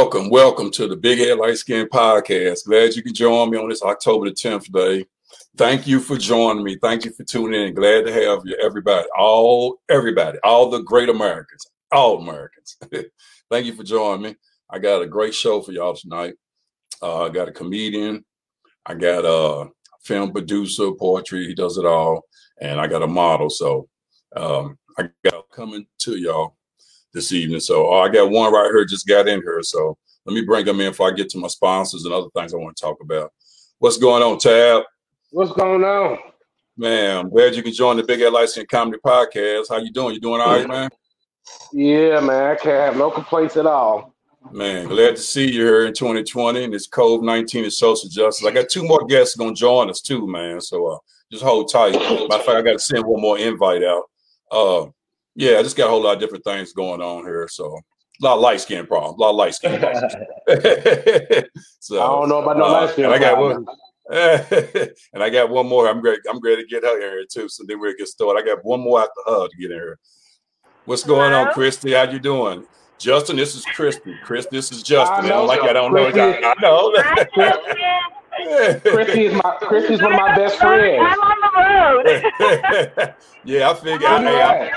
Welcome, welcome to the Big Head Light Skin Podcast. Glad you could join me on this October the 10th day. Thank you for joining me. Thank you for tuning in. Glad to have you, everybody, all everybody, all the great Americans, all Americans. Thank you for joining me. I got a great show for y'all tonight. Uh, I got a comedian. I got a film producer, poetry. He does it all, and I got a model. So um, I got coming to y'all this evening. So oh, I got one right here, just got in here. So let me bring them in before I get to my sponsors and other things I want to talk about. What's going on, Tab? What's going on? Man, I'm glad you can join the Big Ed Light Skin Comedy Podcast. How you doing? You doing all right, man? Yeah, man. I can't have no complaints at all. Man, glad to see you here in 2020 and this COVID 19 and social justice. I got two more guests going to join us too, man. So uh, just hold tight. Matter of fact, I got to send one more invite out. Uh, yeah, I just got a whole lot of different things going on here. So a lot of light skin problems, a lot of light skin problems. so I don't know about no uh, light skin. I got one. and I got one more. I'm great. I'm great to get her here too. So then we'll get started. I got one more after her to get in here. What's going Hello? on, Christy? How you doing? Justin, this is Christy. Chris, this is Justin. I, know, I don't like I don't Christy, know. I know. Christy is my Christy's one of my best friends. I'm on the road. yeah, I figured. Hey, I,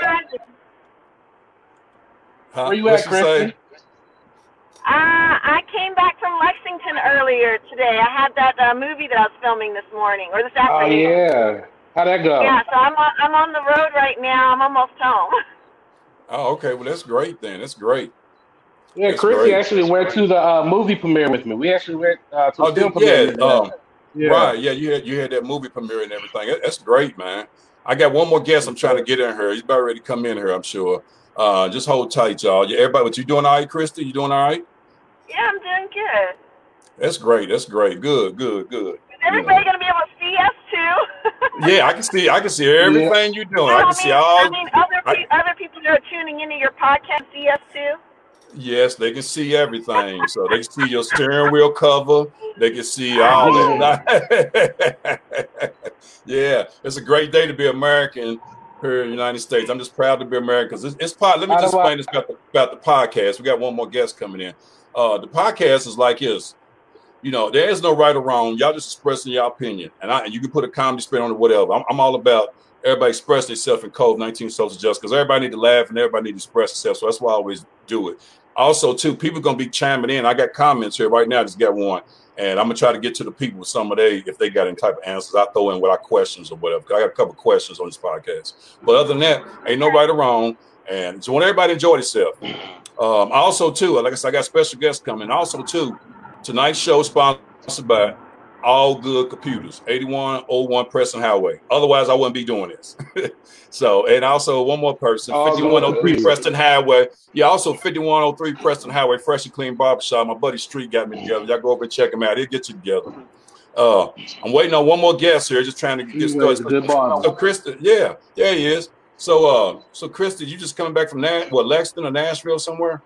Huh? Where you at, Christy? Uh, I came back from Lexington earlier today. I had that uh, movie that I was filming this morning or this oh, afternoon. Oh yeah, how'd that go? Yeah, so I'm on, I'm on the road right now. I'm almost home. Oh, okay. Well, that's great then. That's great. Yeah, that's Chrissy great. actually went to the uh, movie premiere with me. We actually went uh, to oh, film premiere. Yeah, um, yeah, right. Yeah, you had you had that movie premiere and everything. That's great, man. I got one more guest. I'm trying to get in here. He's about ready to come in here. I'm sure. Uh, just hold tight, y'all. Everybody, what you doing all right, Christy? You doing all right? Yeah, I'm doing good. That's great. That's great. Good, good, good. Is everybody yeah. gonna be able to see us too? yeah, I can see. I can see everything yeah. you're doing. I, I can mean, see all. I mean, other pe- other people that are tuning into your podcast see us too. Yes, they can see everything. so they can see your steering wheel cover. They can see all that. yeah, it's a great day to be American here in the United States. I'm just proud to be American it's, it's part. Let me just explain this about the, about the podcast. We got one more guest coming in. Uh, the podcast is like this. You know, there is no right or wrong. Y'all just expressing your opinion, and I and you can put a comedy spin on it, whatever. I'm, I'm all about everybody expressing themselves in COVID 19 social justice because everybody need to laugh and everybody need to express themselves. So that's why I always do it. Also, too, people gonna be chiming in. I got comments here right now. I just got one. And I'm gonna try to get to the people with some of they if they got any type of answers. I throw in what our questions or whatever. I got a couple questions on this podcast. But other than that, ain't no right or wrong. And so want everybody to enjoy themselves. Um, also, too, like I said, I got special guests coming. Also, too, tonight's show sponsored by all good computers, 8101 Preston Highway. Otherwise, I wouldn't be doing this. so, and also one more person, 5103 Preston Highway. Yeah, also 5103 Preston Highway, Fresh and Clean Barbershop. My buddy Street got me together. Y'all go over and check him out. He'll get you together. Uh, I'm waiting on one more guest here, just trying to get started. So, Krista, yeah, yeah, he is. So, uh, so Krista, you just coming back from that? What, Lexington or Nashville somewhere?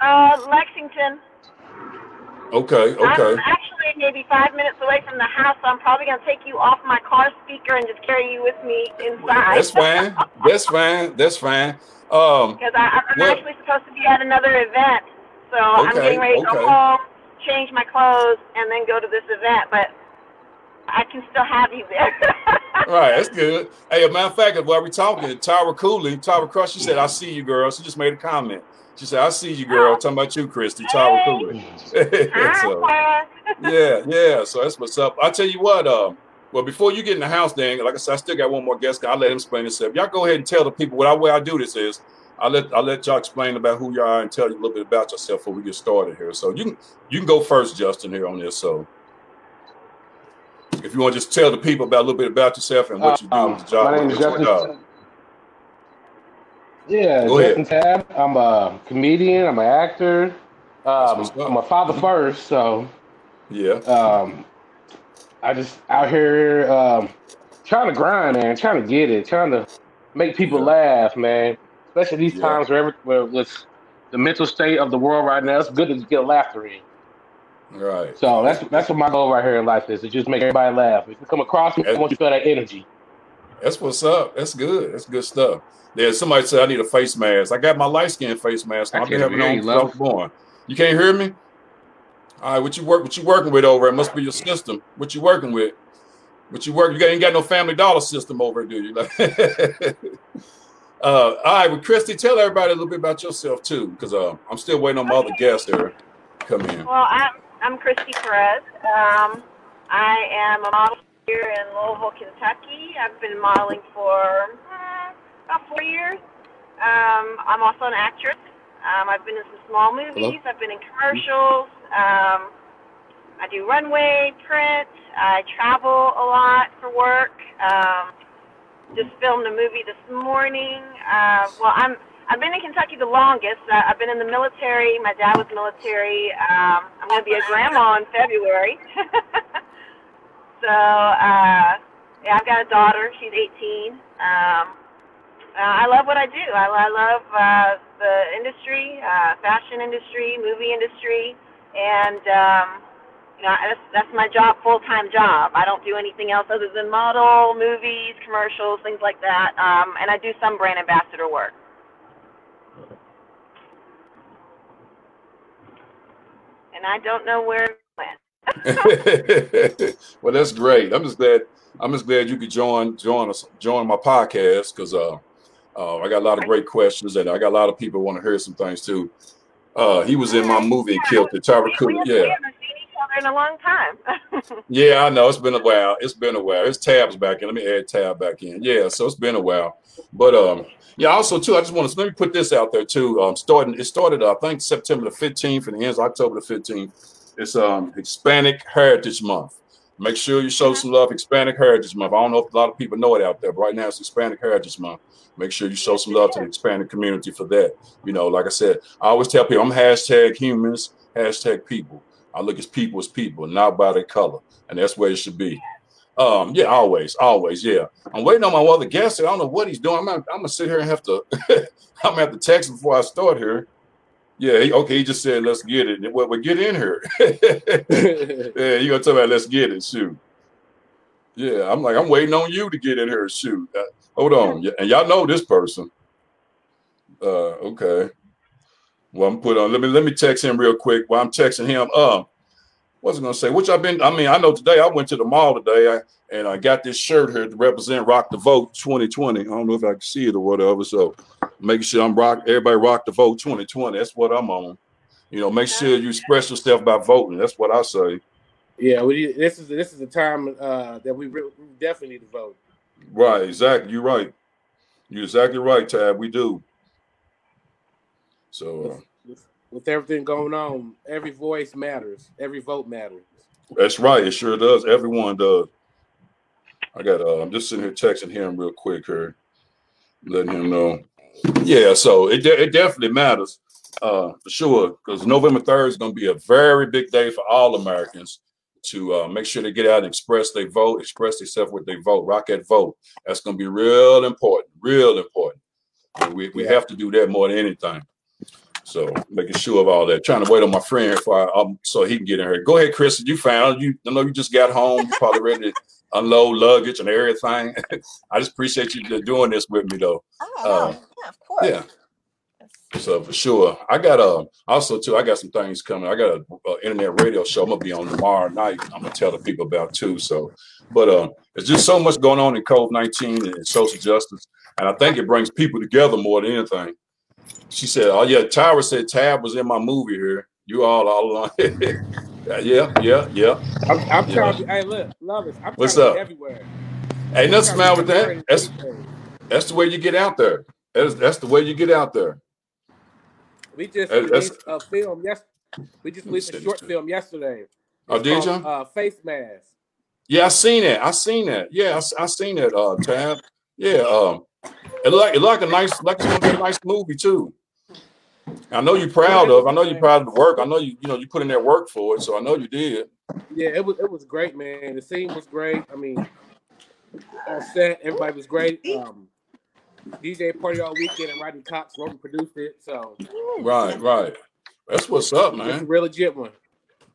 Uh, Lexington. Okay, okay. I'm actually maybe five minutes away from the house, so I'm probably going to take you off my car speaker and just carry you with me inside. That's fine. That's fine. That's fine. Um, because I, am well, actually supposed to be at another event, so okay, I'm getting ready to okay. go home, change my clothes, and then go to this event. But I can still have you there. right, that's good. Hey, a matter of fact, while we're talking, Tyra Cooley, Tyra Crush, she said, I see you, girl. She just made a comment. She said, I see you, girl. Talking about you, Christy. Tyra Cooley. so, yeah, yeah. So that's what's up. I tell you what, um, well, before you get in the house, Dan, like I said, I still got one more guest. I'll let him explain himself. Y'all go ahead and tell the people what I way I do this is. I'll let I'll let y'all explain about who you are and tell you a little bit about yourself before we get started here. So you can you can go first, Justin, here on this. So if you want to just tell the people about a little bit about yourself and what you do um, with the job. My name is Justin. Yeah, Go Justin. Tab. I'm a comedian. I'm an actor. Um, I'm a father first, so yeah. Um, I just out here um, trying to grind, man, trying to get it, trying to make people yeah. laugh, man. Especially these yeah. times where, every, where with the mental state of the world right now, it's good to get laughter in. Right. So that's that's what my goal right here in life is to just make everybody laugh. If you come across me, I want you to feel that energy. That's what's up. That's good. That's good stuff. There's somebody said I need a face mask. I got my light skin face mask. I've been having on since born. You can't hear me? All right, what you work? What you working with over? It must be your system. What you working with? What you work? You ain't got no Family Dollar system over, do you? uh, all right, well, Christy, tell everybody a little bit about yourself too, because uh, I'm still waiting on my other guests there come in. Well, I'm I'm Christy Perez. Um, I am a model here in Louisville, Kentucky. I've been modeling for uh, about four years. Um, I'm also an actress. Um, I've been in some small movies. Hello? I've been in commercials. Um, I do runway, print. I travel a lot for work. Um, just filmed a movie this morning. Uh, well, I'm I've been in Kentucky the longest. Uh, I've been in the military. My dad was military. Um, I'm going to be a grandma in February. so uh, yeah, I've got a daughter. She's 18. Um, uh, I love what I do. I, I love uh, the industry, uh, fashion industry, movie industry, and um, you know that's, that's my job, full time job. I don't do anything else other than model, movies, commercials, things like that, um, and I do some brand ambassador work. And I don't know where. well, that's great. I'm just glad. I'm just glad you could join join us join my podcast because uh, uh, I got a lot of great questions, and I got a lot of people want to hear some things too. Uh, he was in my movie, Killed It. Tyra Cook. Yeah. In a long time. yeah, I know it's been a while. It's been a while. It's tabs back in. Let me add tab back in. Yeah, so it's been a while. But um, yeah, also too, I just want to let me put this out there too. Um, starting it started, I think September the 15th and it ends October the 15th. It's um Hispanic Heritage Month. Make sure you show some love Hispanic Heritage Month. I don't know if a lot of people know it out there, but right now it's Hispanic Heritage Month. Make sure you show some love to the Hispanic community for that. You know, like I said, I always tell people I'm hashtag humans, hashtag people. I look at people as people, not by their color. And that's where it should be. Um, yeah, always, always, yeah. I'm waiting on my other guest. I don't know what he's doing. I'm, gonna, I'm gonna sit here and have to I'm gonna have to text before I start here. Yeah, he, okay, he just said let's get it. Well, we get in here. yeah, you gonna tell me let's get it, shoot. Yeah, I'm like, I'm waiting on you to get in here, shoot. Uh, hold on. And y'all know this person. Uh, okay. Well, I'm put on. Let me let me text him real quick while I'm texting him. Um, what's I gonna say? Which I've been. I mean, I know today I went to the mall today I, and I got this shirt here to represent Rock the Vote 2020. I don't know if I can see it or whatever. So making sure I'm rock. Everybody rock the vote 2020. That's what I'm on. You know, make sure you express yourself by voting. That's what I say. Yeah, we, this is this is the time uh, that we, re- we definitely need to vote. Right, exactly. You're right. You're exactly right, Tab. We do. So, uh, with, with, everything going on, every voice matters. Every vote matters. That's right. It sure does. Everyone does. I got. Uh, I'm just sitting here texting him real quick here, letting him know. Yeah. So it de- it definitely matters, uh, for sure, because November third is going to be a very big day for all Americans to uh, make sure they get out and express their vote, express themselves with their vote, rock that vote. That's going to be real important, real important. And we, we yeah. have to do that more than anything. So making sure of all that. Trying to wait on my friend for um, so he can get in here. Go ahead, Chris. You found you. I know you just got home. You probably ready to unload luggage and everything. I just appreciate you doing this with me, though. Oh, uh, yeah, of course. Yeah. So for sure, I got a uh, also too. I got some things coming. I got a, internet radio show. I'm gonna be on tomorrow night. I'm gonna tell the people about too. So, but uh, there's just so much going on in COVID nineteen and social justice, and I think it brings people together more than anything. She said, "Oh yeah, Tyra said Tab was in my movie here. You all all along." yeah, yeah, yeah. I'm, I'm yeah. trying. To, hey, look, love it. I'm What's up? everywhere. Ain't nothing smile with that. That's that's the way you get out there. That's that's the way you get out there. We just released a film. Yes, we just released a short film yesterday. Oh, it's oh, did you? Uh, face mask. Yeah, I seen it. I seen that. Yeah, I, I seen that. Uh, Tab. Yeah. Um, it like it like a nice like it's gonna be a nice movie too. I know you're proud of. I know you're proud of the work. I know you you know you put in that work for it. So I know you did. Yeah, it was it was great, man. The scene was great. I mean, on set, everybody was great. Um, DJ party all weekend, and Rodney Cox wrote and produced it. So right, right. That's what's up, man. It's a real legit one.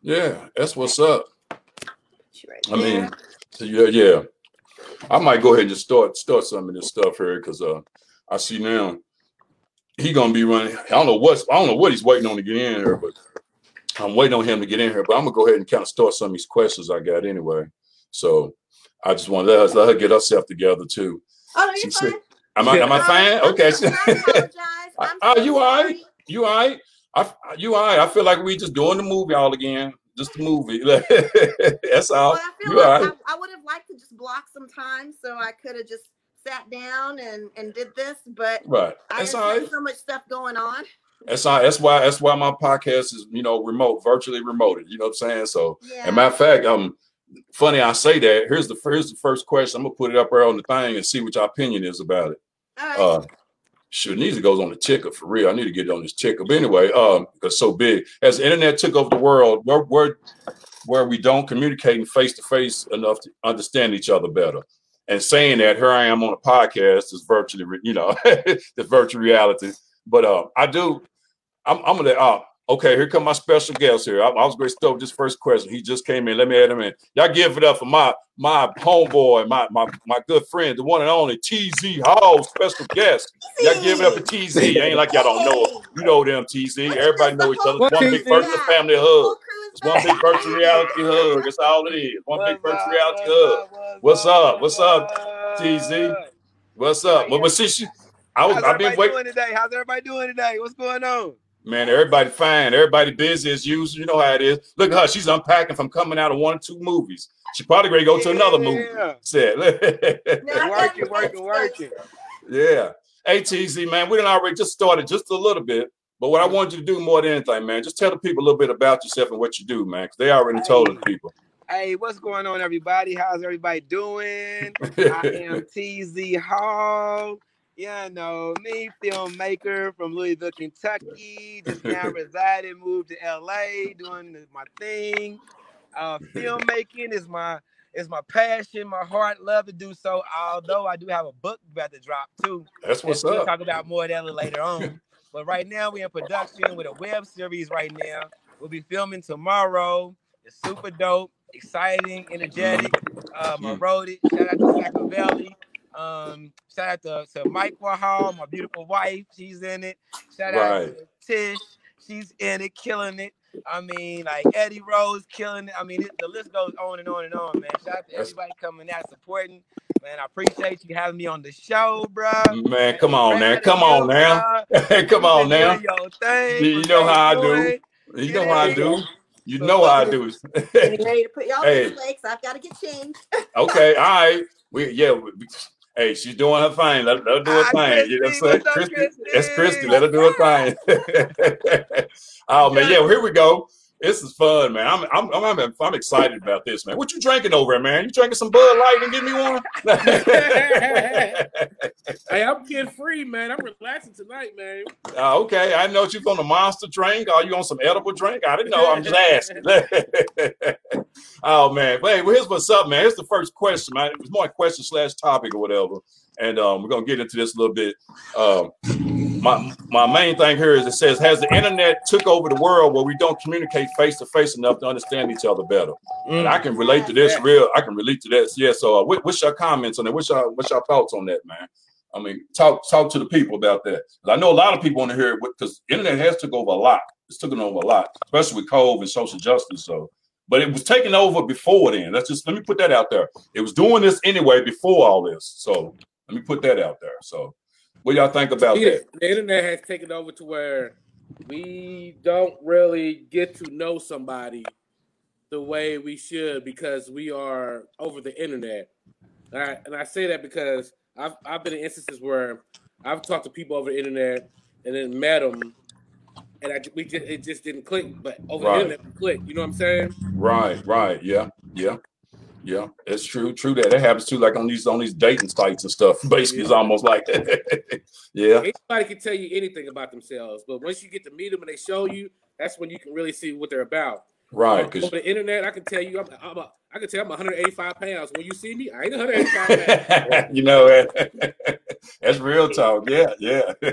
Yeah, that's what's up. I mean, so yeah, yeah. I might go ahead and just start start some of this stuff here because uh, I see now he gonna be running. I don't know what's I don't know what he's waiting on to get in here, but I'm waiting on him to get in here, but I'm gonna go ahead and kind of start some of these questions I got anyway. So I just want to let her get herself together too. Oh, you're fine. Am I am I fine? Okay. I'm Oh, so you all right? You all right? I, you all right? I feel like we just doing the movie all again. Just the movie. That's all. Well, I You all like right? I, I would have liked to just block some time so I could have just sat down and and did this, but Right. I That's just had right. so much stuff going on. That's all. That's why. That's why my podcast is, you know, remote, virtually remoted. You know what I'm saying? So, Yeah. and matter of fact, um, funny I say that. Here's the here's the first question. I'm gonna put it up there on the thing and see what your opinion is about it. All right. Uh, shoot, needs to goes on the ticker for real. I need to get on this ticker. But anyway, um, because it's so big. As the internet took over the world, where where where we don't communicate face to face enough to understand each other better. And saying that, here I am on a podcast is virtually, you know, the virtual reality. But uh, I do. I'm, I'm gonna. Uh, okay, here come my special guest here. I, I was going to start this first question. He just came in. Let me add him in. Y'all give it up for my my homeboy, my my my good friend, the one and only TZ Hall, special guest. Y'all give it up for TZ. Ain't like y'all don't know. him. You know them TZ. Everybody know each other. One big virtual family hug. Whole crew is It's one big back. virtual reality hug. That's all it is. One big What's virtual reality what's hug. What's up? What's up, up, TZ? What's up? Well, but see, she, I was, I've been waiting. doing today? How's everybody doing today? What's going on? Man, everybody fine. Everybody busy as usual. You know how it is. Look at her. She's unpacking from coming out of one or two movies. She probably ready to go to another movie. Yeah. Said, No, I got Working, working, working. yeah. Hey, TZ, man, we done already just started just a little bit. But what I want you to do more than anything, man, just tell the people a little bit about yourself and what you do, man, because they already told the people. Hey, what's going on, everybody? How's everybody doing? I am TZ Hall. Yeah, know me, filmmaker from Louisville, Kentucky. Just now resided, moved to LA, doing my thing. Uh, filmmaking is my is my passion, my heart. Love to do so. Although I do have a book about to drop too. That's what's And we'll up. talk about more of that later on. But right now we're in production with a web series right now. We'll be filming tomorrow. It's super dope, exciting, energetic. Um, I wrote it. Shout out to Sacramento Valley. Um, shout out to, to Mike Wahal, my beautiful wife. She's in it. Shout out Right. to Tish. She's in it, killing it. I mean, like Eddie Rose killing it. I mean, it, the list goes on and on and on, man. Shout out to everybody coming out supporting. Man, I appreciate you having me on the show, bro. Man, come on now. Come on now. come on You been now. doing thing, You know how I do. you're know how I do. You know how I do. Getting ready to put y'all Hey. in place. I've got to get changed. Okay, all right. We yeah. We, we- hey, she's doing her thing. Let, let her do her Ah, thing. You know what I'm saying? Christy, Christy? that's Christy. Let her do her thing. oh man, yeah. Well, here we go. This is fun, man. I'm I'm I'm I'm, I'm excited about this, man. What you drinking over there, man? You drinking some Bud Light and give me one? Hey, I'm kid free, man. I'm relaxing tonight, man. Uh, okay, I know you're on the monster drink. Are you on some edible drink? I didn't know. I'm just asking. Oh man, but hey, well, here's what's up, man. Here's the first question, man. It was more a question slash topic or whatever, and um, we're gonna get into this a little bit. Um, my my main thing here is it says, has the internet took over the world where we don't communicate face to face enough to understand each other better? And I can relate to this real. I can relate to this. Yeah. So, uh, what, what's your comments on that? What's your what's your thoughts on that, man? I mean, talk talk to the people about that. I know a lot of people want to hear it because internet has took over a lot. It's taken over a lot, especially with COVID and social justice. So, but it was taking over before then. Let's just let me put that out there. It was doing this anyway before all this. So let me put that out there. So, what y'all think about Yeah, that? the internet has taken over to where we don't really get to know somebody the way we should because we are over the internet. And I, and I say that because I've I've been in instances where I've talked to people over the internet and then met them, and I we just it just didn't click. But over Right. the internet, we click. You know what I'm saying? Right, right, yeah, yeah, yeah. It's true, true that that happens too. Like on these on these dating sites and stuff. Basically, it's almost like that. yeah, Anybody can tell you anything about themselves, but once you get to meet them and they show you, that's when you can really see what they're about. right. Um, Because over the internet, I can tell you, I'm, I'm a, I can tell I'm 185 pounds. When you see me, I ain't 185 pounds. you know that that's real talk. Yeah, yeah.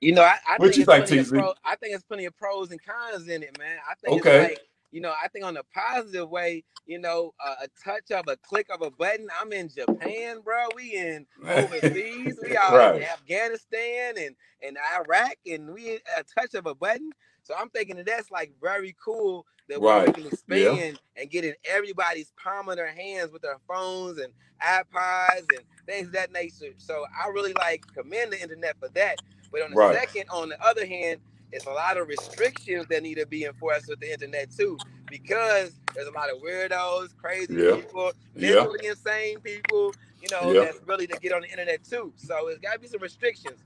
You know, I, I What think you plenty TZ? pro- I think it's plenty of pros and cons in it, man. I think Okay. it's like, you know, I think on a positive way, you know, uh, a touch of a click of a button. I'm in Japan, bro. We in overseas. we are right. in Afghanistan and and Iraq, and we a touch of a button. So I'm thinking that that's like very cool that right. we can expand yeah. and get in everybody's palm of their hands with their phones and iPods and things of that nature. So I really like commend the internet for that. But on the right. second, on the other hand, it's a lot of restrictions that need to be enforced with the internet too, because there's a lot of weirdos, crazy yeah. people, mentally yeah. insane people, you know, yeah. that's really to get on the internet too. So it's got to be some restrictions.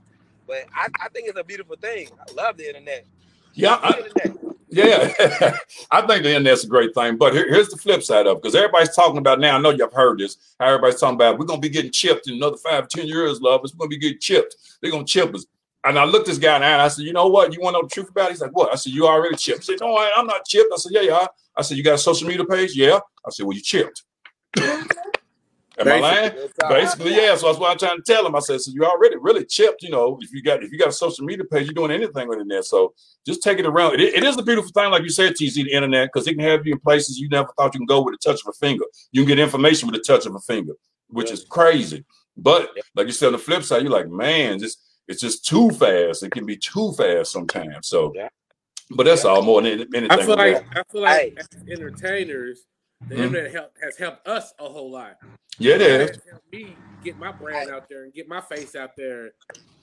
But I, I, think it's a beautiful thing. I love the internet. Yeah, I, yeah, I think the internet's a great thing. But here, here's the flip side of it, because everybody's talking about now. I know you've heard this. How everybody's talking about we're gonna be getting chipped in another five, ten years, lovers. We're gonna be getting chipped. They're gonna chip us. And I looked this guy in the eye and I said, you know what? You want to know the truth about it? He's like, what? I said, you already chipped. He said, no, I, am not chipped. I said, yeah, yeah. I said, you got a social media page? Yeah. I said, well, you chipped. Am I lying? Basically, yeah. So that's what I'm trying to tell him. I said, so you already really chipped, you know, if you got if you got a social media page, you're doing anything with it there. So just take it around. It, it is a beautiful thing, like you said, TZ, the internet, because it can have you in places you never thought you can go with a touch of a finger. You can get information with a touch of a finger, which yeah. is crazy. But like you said on the flip side, you're like, man, just it's just too fast. It can be too fast sometimes. So, yeah. but that's yeah. all more than anything. I feel like I feel like hey. as entertainers, the mm-hmm. internet help, has helped us a whole lot. Yeah, it has. Helped me get my brand out there and get my face out there.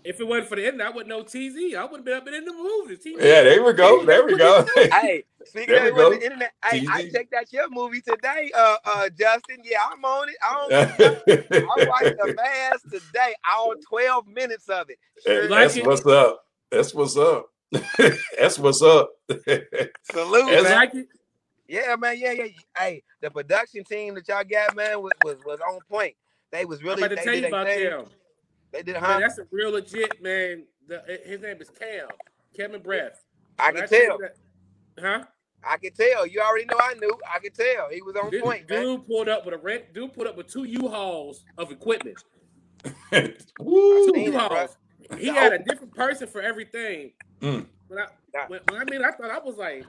If it wasn't for the internet, I wouldn't know TZ. I would have been up in the movies. TV. Yeah, there we go. There we go. hey, speaking of the internet, hey, I checked out your movie today, uh, uh, Justin. Yeah, I'm on it. I I watched the mask today. All 12 minutes of it. Sure hey, that's what's up. That's what's up. that's what's up. Salute, man. Like yeah, man. Yeah, yeah. Hey, the production team that y'all got, man, was was, was on point. They was really. I'm about to tell you about them. They did, huh? Man, that's a real legit man. The, his name is Cam. Kevin Breath. I can tell. That, huh? I can tell. You already know I knew. I can tell. He was on dude, point, man. Dude pulled up with a rent. Dude pulled up with two U-Hauls of equipment. two U-Hauls. He had a different person for everything. Mm. When I, when, when I mean, I thought I was like,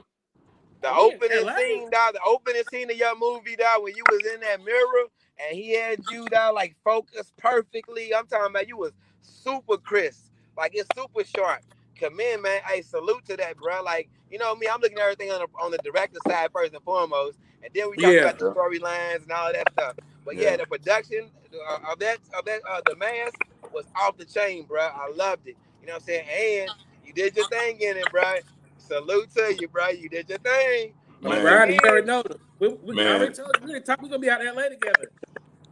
the opening scene, dog, the opening scene of your movie, dog, when you was in that mirror and he had you dog like focused perfectly. I'm talking about you was super crisp, like it's super sharp. Come in, man. Hey, salute to that, bro. Like, you know me, I'm looking at everything on the on the director side first and foremost, and then we talk yeah. about the storylines and all that stuff. But yeah, yeah the production uh, of that of that uh, the mask was off the chain, bro. I loved it. You know what I'm saying? And you did your thing in it, bro. Salute to you, bro. You did your thing. Man, Brian, you already know. We, we, man. already told you, we talk, we're gonna be out in LA together.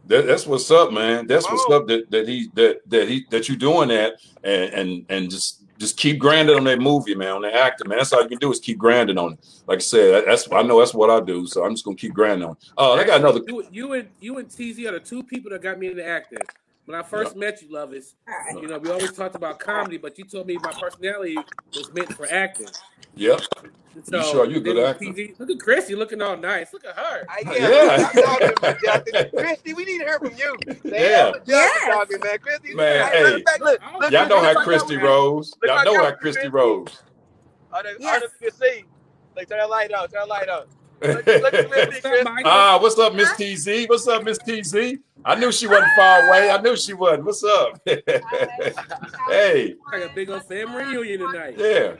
That, that's what's up, man. That's what's up that, that he that that he that you doing that and and and just just keep grinding on that movie, man, on the actor, man. That's all you can do is keep grinding on it. Like I said, that's I know that's what I do, so I'm just gonna keep grinding on. It. Oh, I got another. You, you and you and TZ are the two people that got me into acting. When I first met you, Lovis, you know, we always talked about comedy, but you told me my personality was meant for acting. Yep. So, you sure you're good actor. Look at Christy looking all nice. Look at her. Uh, yeah. yeah. Christy, we need to hear from you. yeah. Yes. Talking, man. Christy, man, hey, fact, look, look, y'all know how Christy rose. Y'all know how Christy rose. On the, yes. on the scene. Like, turn that light out. Turn that light out. Ah, uh, what's up, Miss TZ? What's up, Miss TZ? I knew she wasn't far away. I knew she wasn't. What's up? hey. Like a big old family reunion tonight. Yeah.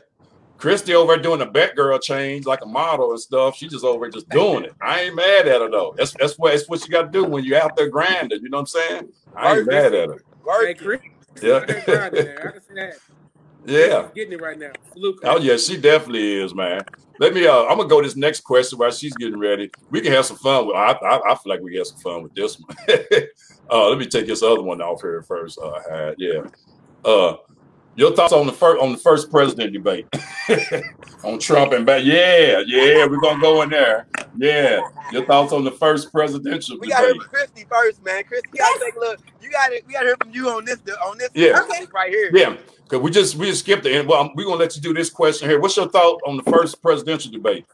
Christy over doing the girl change like a model and stuff. She just over just doing it. I ain't mad at her though. That's that's what that's what you got to do when you're out there grinding. You know what I'm saying? I ain't mad at her. Hey, Chris, yeah. Yeah. Getting it right now. Luke. Oh yeah, she definitely is, man. Let me. Uh, I'm gonna go this next question while she's getting ready. We can have some fun with. I, I, I feel like we can have some fun with this one. uh, let me take this other one off here first. Uh, yeah. Uh, your thoughts on the first on the first president debate on Trump and back? Yeah, yeah, we're gonna go in there. Yeah, your thoughts on the first presidential we debate? We got to hear from Christy first, man. Christy, you gotta take a look. You got it. we got to hear from you on this on this yeah. Okay. right here. Yeah, because we just we just skipped the end. Well, we're gonna let you do this question here. What's your thought on the first presidential debate?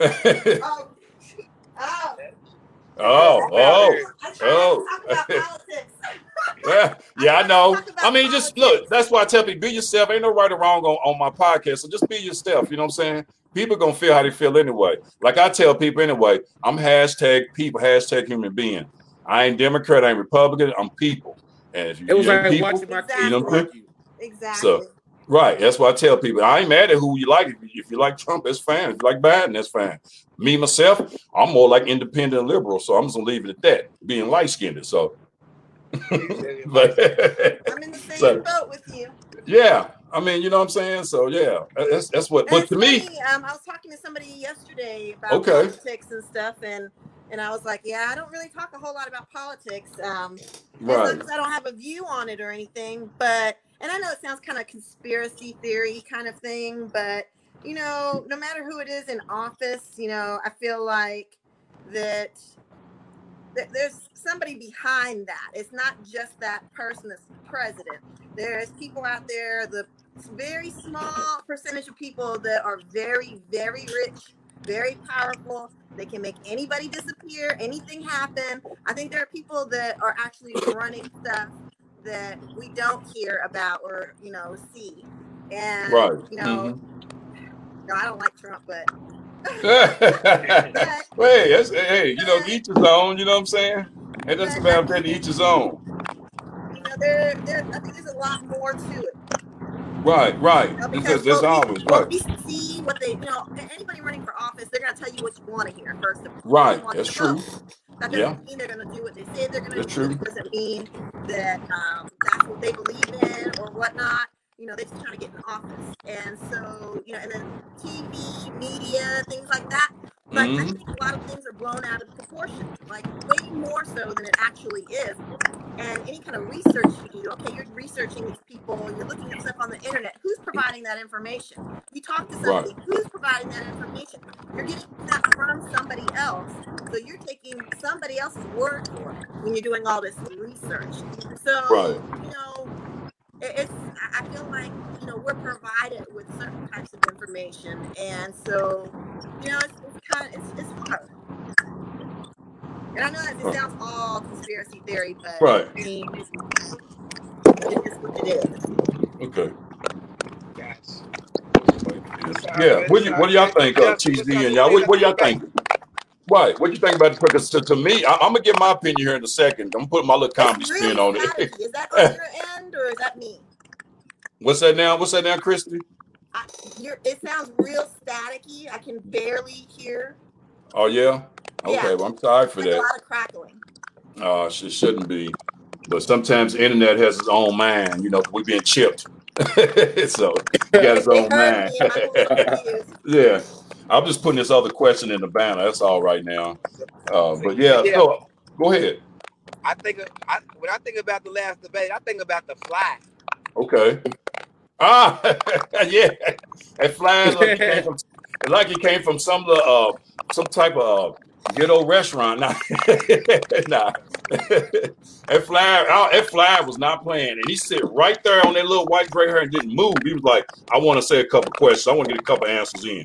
oh. Oh, oh, oh. yeah, yeah, I know. I mean, just look. That's why I tell people, be yourself. Ain't no right or wrong on, on my podcast. So just be yourself. You know what I'm saying? People gonna feel how they feel anyway. Like I tell people anyway, I'm hashtag people, hashtag human being. I ain't Democrat, I ain't Republican. I'm people. And if you, It was like people, watching my Exactly. You know what I'm kids. Exactly. So- Right. That's why I tell people I ain't mad at who you like. If you, like Trump, that's fine. If you like Biden, that's fine. Me myself, I'm more like independent liberal, so I'm just gonna leave it at that. Being light skinned, so. but I'm in the same So- boat with you. yeah, I mean, you know what I'm saying. So yeah, that's that's what. And But to me, um, I was talking to somebody yesterday about Okay. politics and stuff, and and I was like, yeah, I don't really talk a whole lot about politics. Um, right, I don't have a view on it or anything, but and I know it sounds kind of conspiracy theory kind of thing, but you know, no matter who it is in office, you know, I feel like that th- there's somebody behind that. It's not just that person that's president. There's people out there, the very small percentage of people that are very, very rich, very powerful. They can make anybody disappear, anything happen. I think there are people that are actually running stuff that we don't hear about or, you know, see. And, right. you know, mm-hmm. no, I don't like Trump, but. Wait, that's, hey, you know, each his own. You know what I'm saying? And that's about that. Each his own. you know, there, there, I think there's a lot more to it. Right, right. You know, Because there's always right, we see, what they, you know, anybody running for office, they're going to tell you what you want to hear first of all. Right. That's true. That doesn't Yeah. mean they're to do what they say they're going to That's do. true. It doesn't mean that um, that's what they believe in or whatnot. You know, they're just trying to get in office. And so, you know, and then TV, media, things like that. Like, I Mhm. think a lot of things are blown out of proportion, like way more so than it actually is. And any kind of research you do, okay, you're researching these people, you're looking at stuff on the internet. Who's providing that information? You talk to somebody, who's providing that information? You're getting that from somebody else. So you're taking somebody else's word for it when you're doing all this research. So, Right. you know, it's, I I feel like, you know, we're provided with certain types of information. And so, you know, it's, it's kind of, it's, it's hard. And I know that it sounds all conspiracy theory, but Right. I mean, it is what it is. Okay. Gotcha. Yeah. What do you, what do y'all think uh, of TZ and y'all? What, what do y'all think? Right. What do you think about the because to, to me, I, I'm gonna give my opinion here in a second. I'm putting my little comedy It's spin on it. staticky. Is that on your end or is that me? What's that now? What's that now, Christy? I, you're, it sounds real staticky. I can barely hear. Oh yeah. Okay. Yeah. Well, I'm sorry for a that. lot of crackling. Uh, it shouldn't be. But sometimes the internet has its own mind. You know, we being chipped. so he got his own heard mind. me and I'm a little confused. yeah. I'm just putting this other question in the banner. That's all right now. Uh, but yeah, Yeah. so go ahead. I think I, when I think about the last debate, I think about the fly. Okay. Ah, yeah. That flies like it came from, like it came from some little, uh, some type of uh, ghetto restaurant. Nah, nah. That fly, oh, that fly was not playing, and he sit right there on that little white gray hair and didn't move. He was like, "I want to say a couple questions. I want to get a couple answers in."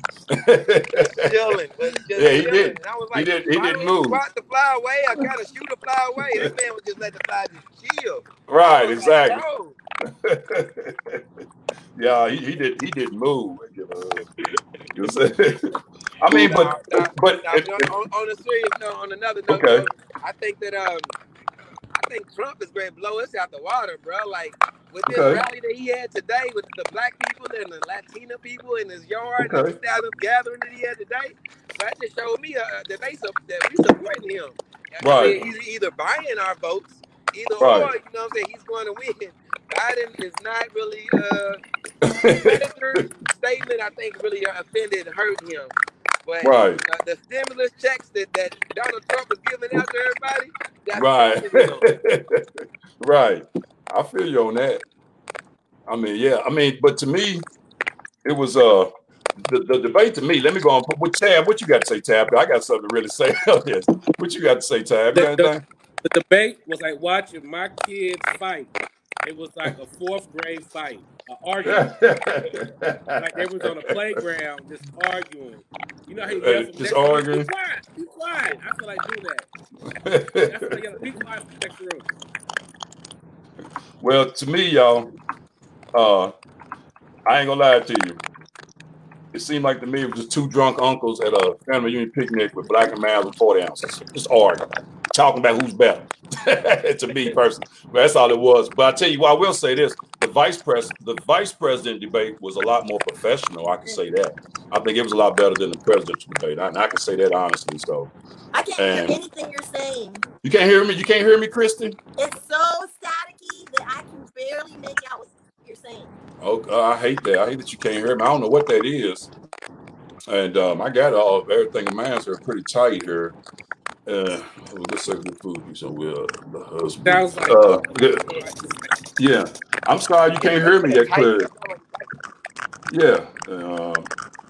chilling. Yeah, he did. Was He like, did. He didn't move. Squat the fly away. I of shoot the fly away. This man was just let the fly just chill. Right, like, exactly. Yeah, he, he did. He didn't move. You know, You know I'm saying? I mean, but but on, on a serious note, on another note, Okay. though, I think that um, I think Trump is going to blow us out the water, bro. Like with this Okay. rally that he had today with the black people and the Latina people in his yard, Okay. the thousand gathering that he had today, that just showed me uh, that they su- that we supporting him. Right. he's either buying our votes, either Right. or, you know what I'm saying, he's going to win. Biden is not really uh statement I think really uh, offended and hurt him. But right. uh, the stimulus checks that, that Donald Trump is giving out to everybody, that's Right. right. I feel you on that. I mean, yeah. I mean, but to me, it was uh the, the debate to me. Let me go on. What Tab? What you got to say, Tab? I got something to really say. yes. What you got to say, Tab? The- the- The debate was like watching my kids fight. It was like a fourth grade fight, an argument. like they was on a playground just arguing. You know how you yell from just arguing? Be quiet, be quiet. I feel like do that. That's what I yell, be quiet from the next room. Well, to me, y'all, uh, I ain't gonna lie to you. It seemed like to me it was just two drunk uncles at a family reunion picnic with black and man with 40 ounces. Just arguing, talking about who's better. to me personally, but that's all it was. But I tell you what, I will say this: the vice pres, the vice president debate was a lot more professional. I can say that. I think it was a lot better than the presidential debate, and I can say that honestly. So I can't And- hear anything you're saying. you can't hear me. You can't hear me, Kristen. It's so staticky that I can barely make out what you're saying. Oh, I hate that. I hate that you can't hear me. I don't know what that is. And um, I got all everything in mine, so pretty tight here. Uh, well, let's say good food. So we'll the husband. Sounds like Uh, good. Yeah, I'm sorry you can't hear me that clear. Yeah. Um,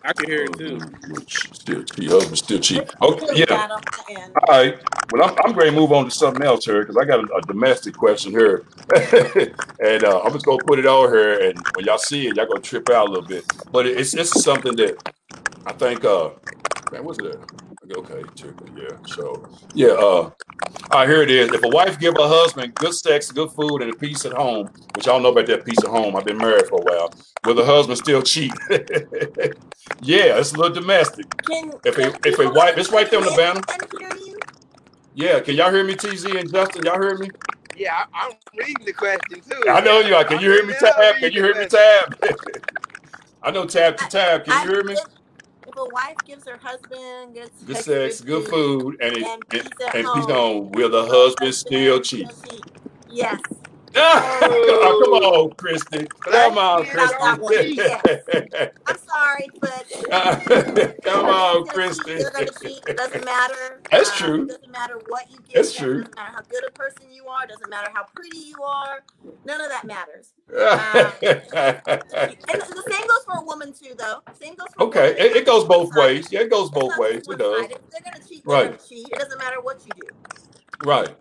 I can hear it too. Still cheap. Husband still cheap. Okay. Yeah. got 'em, and All right. Well, I'm, I'm ready to move on to something else here because I got a, a domestic question here. and uh, I'm just going to put it over here. And when y'all see it, y'all going to trip out a little bit. But it- it's, it's something that I think, uh, man, what's it? Okay, tripping, yeah. So, yeah, uh, all right, here it is. If a wife give her husband good sex, good food, and a peace at home, which y'all know about that peace at home, I've been married for a while, will the husband still cheat? yeah, it's a little domestic. can, If a- if a wife- that it's right there on the listen banner. and hear you? Yeah, can y'all hear me, TZ and Justin? Y'all hear me? Yeah, I, I'm reading the question too. I know you are. Can you hear me, Yeah, Tab? Can you hear me, question. Tab? I know Tab to Tab. Can you hear me? A wife gives her husband good Good sex, good food, and it, and and, peace and peace on. Will the will husband still cheat? Yes. Oh, come on, Christy. Come on, Black men Christy. don't I'm sorry, but come on, They're gonna cheat, Christy. They're gonna cheat. It doesn't matter. That's Uh, true. It doesn't matter what you give. That's true. Doesn't matter how good a person you are. Doesn't matter how pretty you are. None of that matters. And the same goes for a woman too, though. Same goes for okay, it, it goes both ways. Yeah, it goes both ways. It does. If they're gonna cheat, they're Right. gonna cheat. It doesn't matter what you do. Right.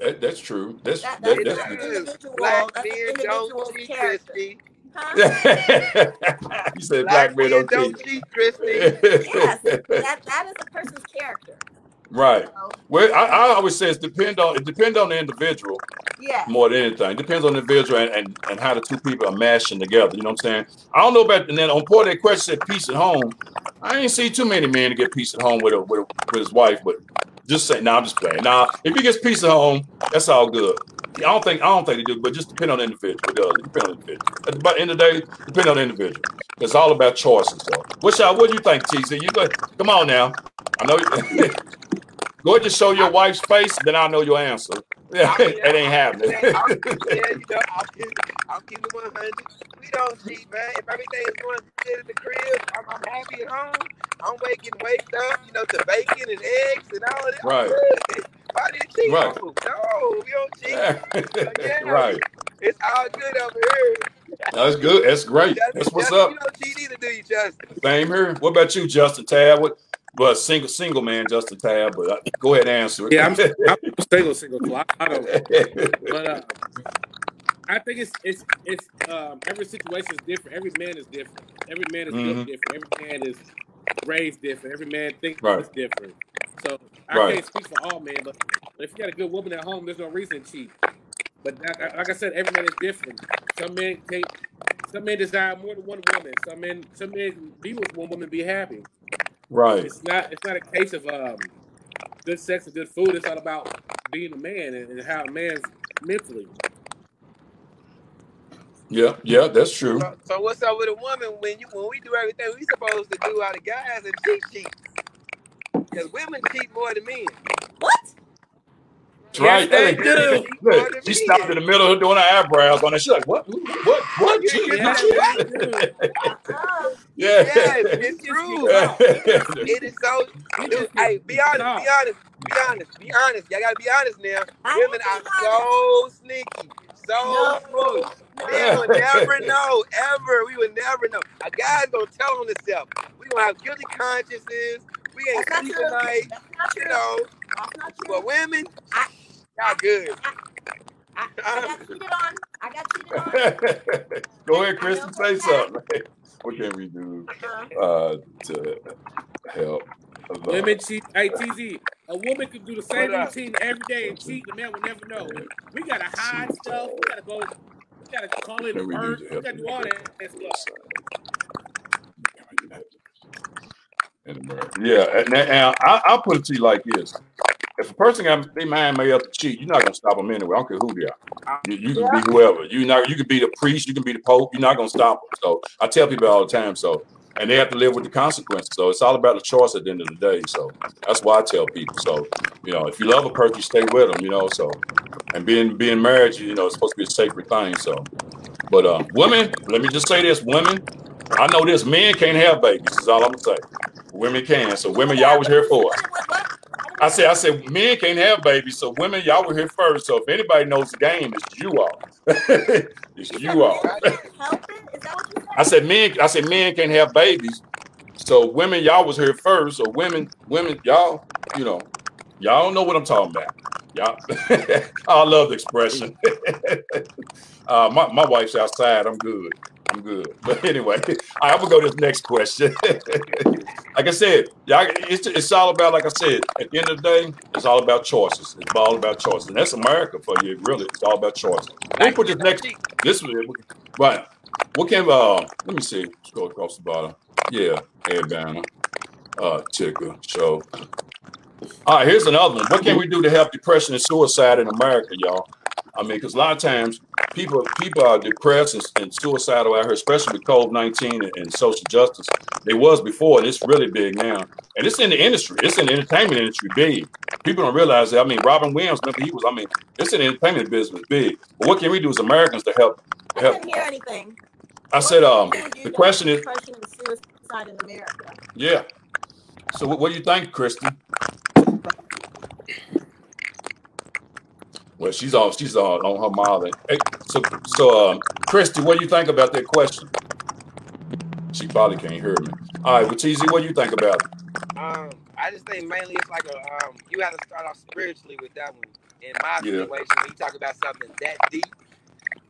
That, that's true. That's That, that, that's, that's that's good. individual. Black That's men don't cheat. Christy. Huh? you said black Black men men don't don't cheat. cheat, Christy. Yes. That that is a person's character. right. So, Well, I, I always say it depend on it depends on the individual yeah. more than anything. It depends on the individual and, and, and how the two people are mashing together. You know what I'm saying? I don't know about and then on part of that question said peace at home. I ain't see too many men to get peace at home with a, with, a, with his wife, but just say nah, I'm just playing. Nah, if he gets peace at home, that's all good. I don't think I don't think they do, but just depend on the individual. It does. Depend on the individual. At the end of the day, depend on the individual. It's all about choices, though. What y'all? What do you think, TZ? You go. Come on now. I know. go ahead and show your wife's face, then I'll know your answer. Yeah, I mean, it ain't happening. I'm, yeah, you know, I'm, I'm keeping it 100. We don't cheat, man. If everything is going good in the crib, I'm, I'm happy at home. I'm waking, waked up, you know, to bacon and eggs and all of that. Right. Why did you cheat? Right. No, we don't cheat. Yeah. right. It's all good over here. That's good. That's great. Justin, That's what's up. You don't cheat either, do you, Justin? Same here. What about you, Justin Tab? What? Well, single single man, just a Tab. But uh, go ahead and answer it. Yeah, I'm, I'm single, single. So I, I don't. But uh, I think it's it's it's um, every situation is different. Every man is different. Every man is Mhm. different. Every man is raised different. Every man thinks Right. different. So I Right. can't speak for all men, but, but if you got a good woman at home, there's no reason to cheat. But that, like I said, every man is different. Some men take, some men desire more than one woman. Some men, some men be with one woman, be happy. Right. It's not, it's not a case of um, good sex and good food. It's all about being a man and, and how a man's mentally. Yeah. Yeah. That's true. So, so what's up with a woman when you when we do everything we supposed to do out of guys and she cheat? Because women cheat more than men. What? That's right. Yes, they do. Look, she stopped in the middle of doing her eyebrows on it. She's like, "What? What? What? Yeah, Gee, yeah, gee." Yeah. It's true. It is so. Dude, hey, be honest, be honest, be honest, be honest. Y'all gotta be honest now. I Women ain't are so sneaky, so No. smooth. Men will never know, ever. We will never know. A guy's gonna tell on himself. We gonna have guilty consciences. We ain't That's not sleep true. at night, That's not you true. know. That's. But women, I- y'all good. I, I got cheated on. I got cheated on. Go ahead, Chris, and Say something. What can we do Uh, uh, to help? Women cheat. Hey, TZ. A woman can do the same routine every day and cheat. The man will never know. We gotta hide stuff. We gotta go. We gotta call it birth. We gotta do all that, that stuff. Yeah, and, and I, I'll put it to you like this: if a person got they mind made up to cheat, you're not gonna stop them anyway. I don't care who they are. You, you can yeah. be whoever. You not you can be the priest, you can be the pope. You're not gonna stop them. So I tell people all the time. So and they have to live with the consequences. So it's all about the choice at the end of the day. So that's why I tell people. So you know, if you love a person, you stay with them. You know, so and being being married, you know, it's supposed to be a sacred thing. So, but uh, women, let me just say this: women, I know this. Men can't have babies. Is all I'm gonna say. Women can. So women, y'all was here for us. I said, I said, men can't have babies, so women, y'all were here first. So if anybody knows the game, it's you all. it's you all. I said, men. I said, men can't have babies. So women, y'all was here first. So women, women, y'all, you know, y'all don't know what I'm talking about. Y'all, I love the expression. uh, my my wife's outside. I'm good. I'm good. But anyway, I'm gonna go to the next question. like I said, y'all, it's, it's all about, like I said, at the end of the day, it's all about choices. It's all about choices. And that's America for you, really. It's all about choices. Me put this next, this one, right. What can, uh, let me see, let's go across the bottom. Yeah, Ed Banner, uh, Ticker, show. All right, here's another one. What can we do to help depression and suicide in America, y'all? I mean, because a lot of times people people are depressed and, and suicidal out here, especially with COVID nineteen and, and, social justice. It was before, and it's really big now. And it's in the industry. It's in the entertainment industry big. People don't realize that. I mean, Robin Williams, remember he was. I mean, it's in the entertainment business big. But what can we do as Americans to help? To help? I didn't hear anything. I what said, um, the question is. Suicide in America. Yeah. So what, what do you think, Kristen? Well, she's on she's on, on her mother. Hey, so so um, Christy, what do you think about that question? She probably can't hear me. All right, well, what do you think about it? Um, I just think mainly it's like a um, you have to start off spiritually with that one. In my yeah. situation, when you talk about something that deep,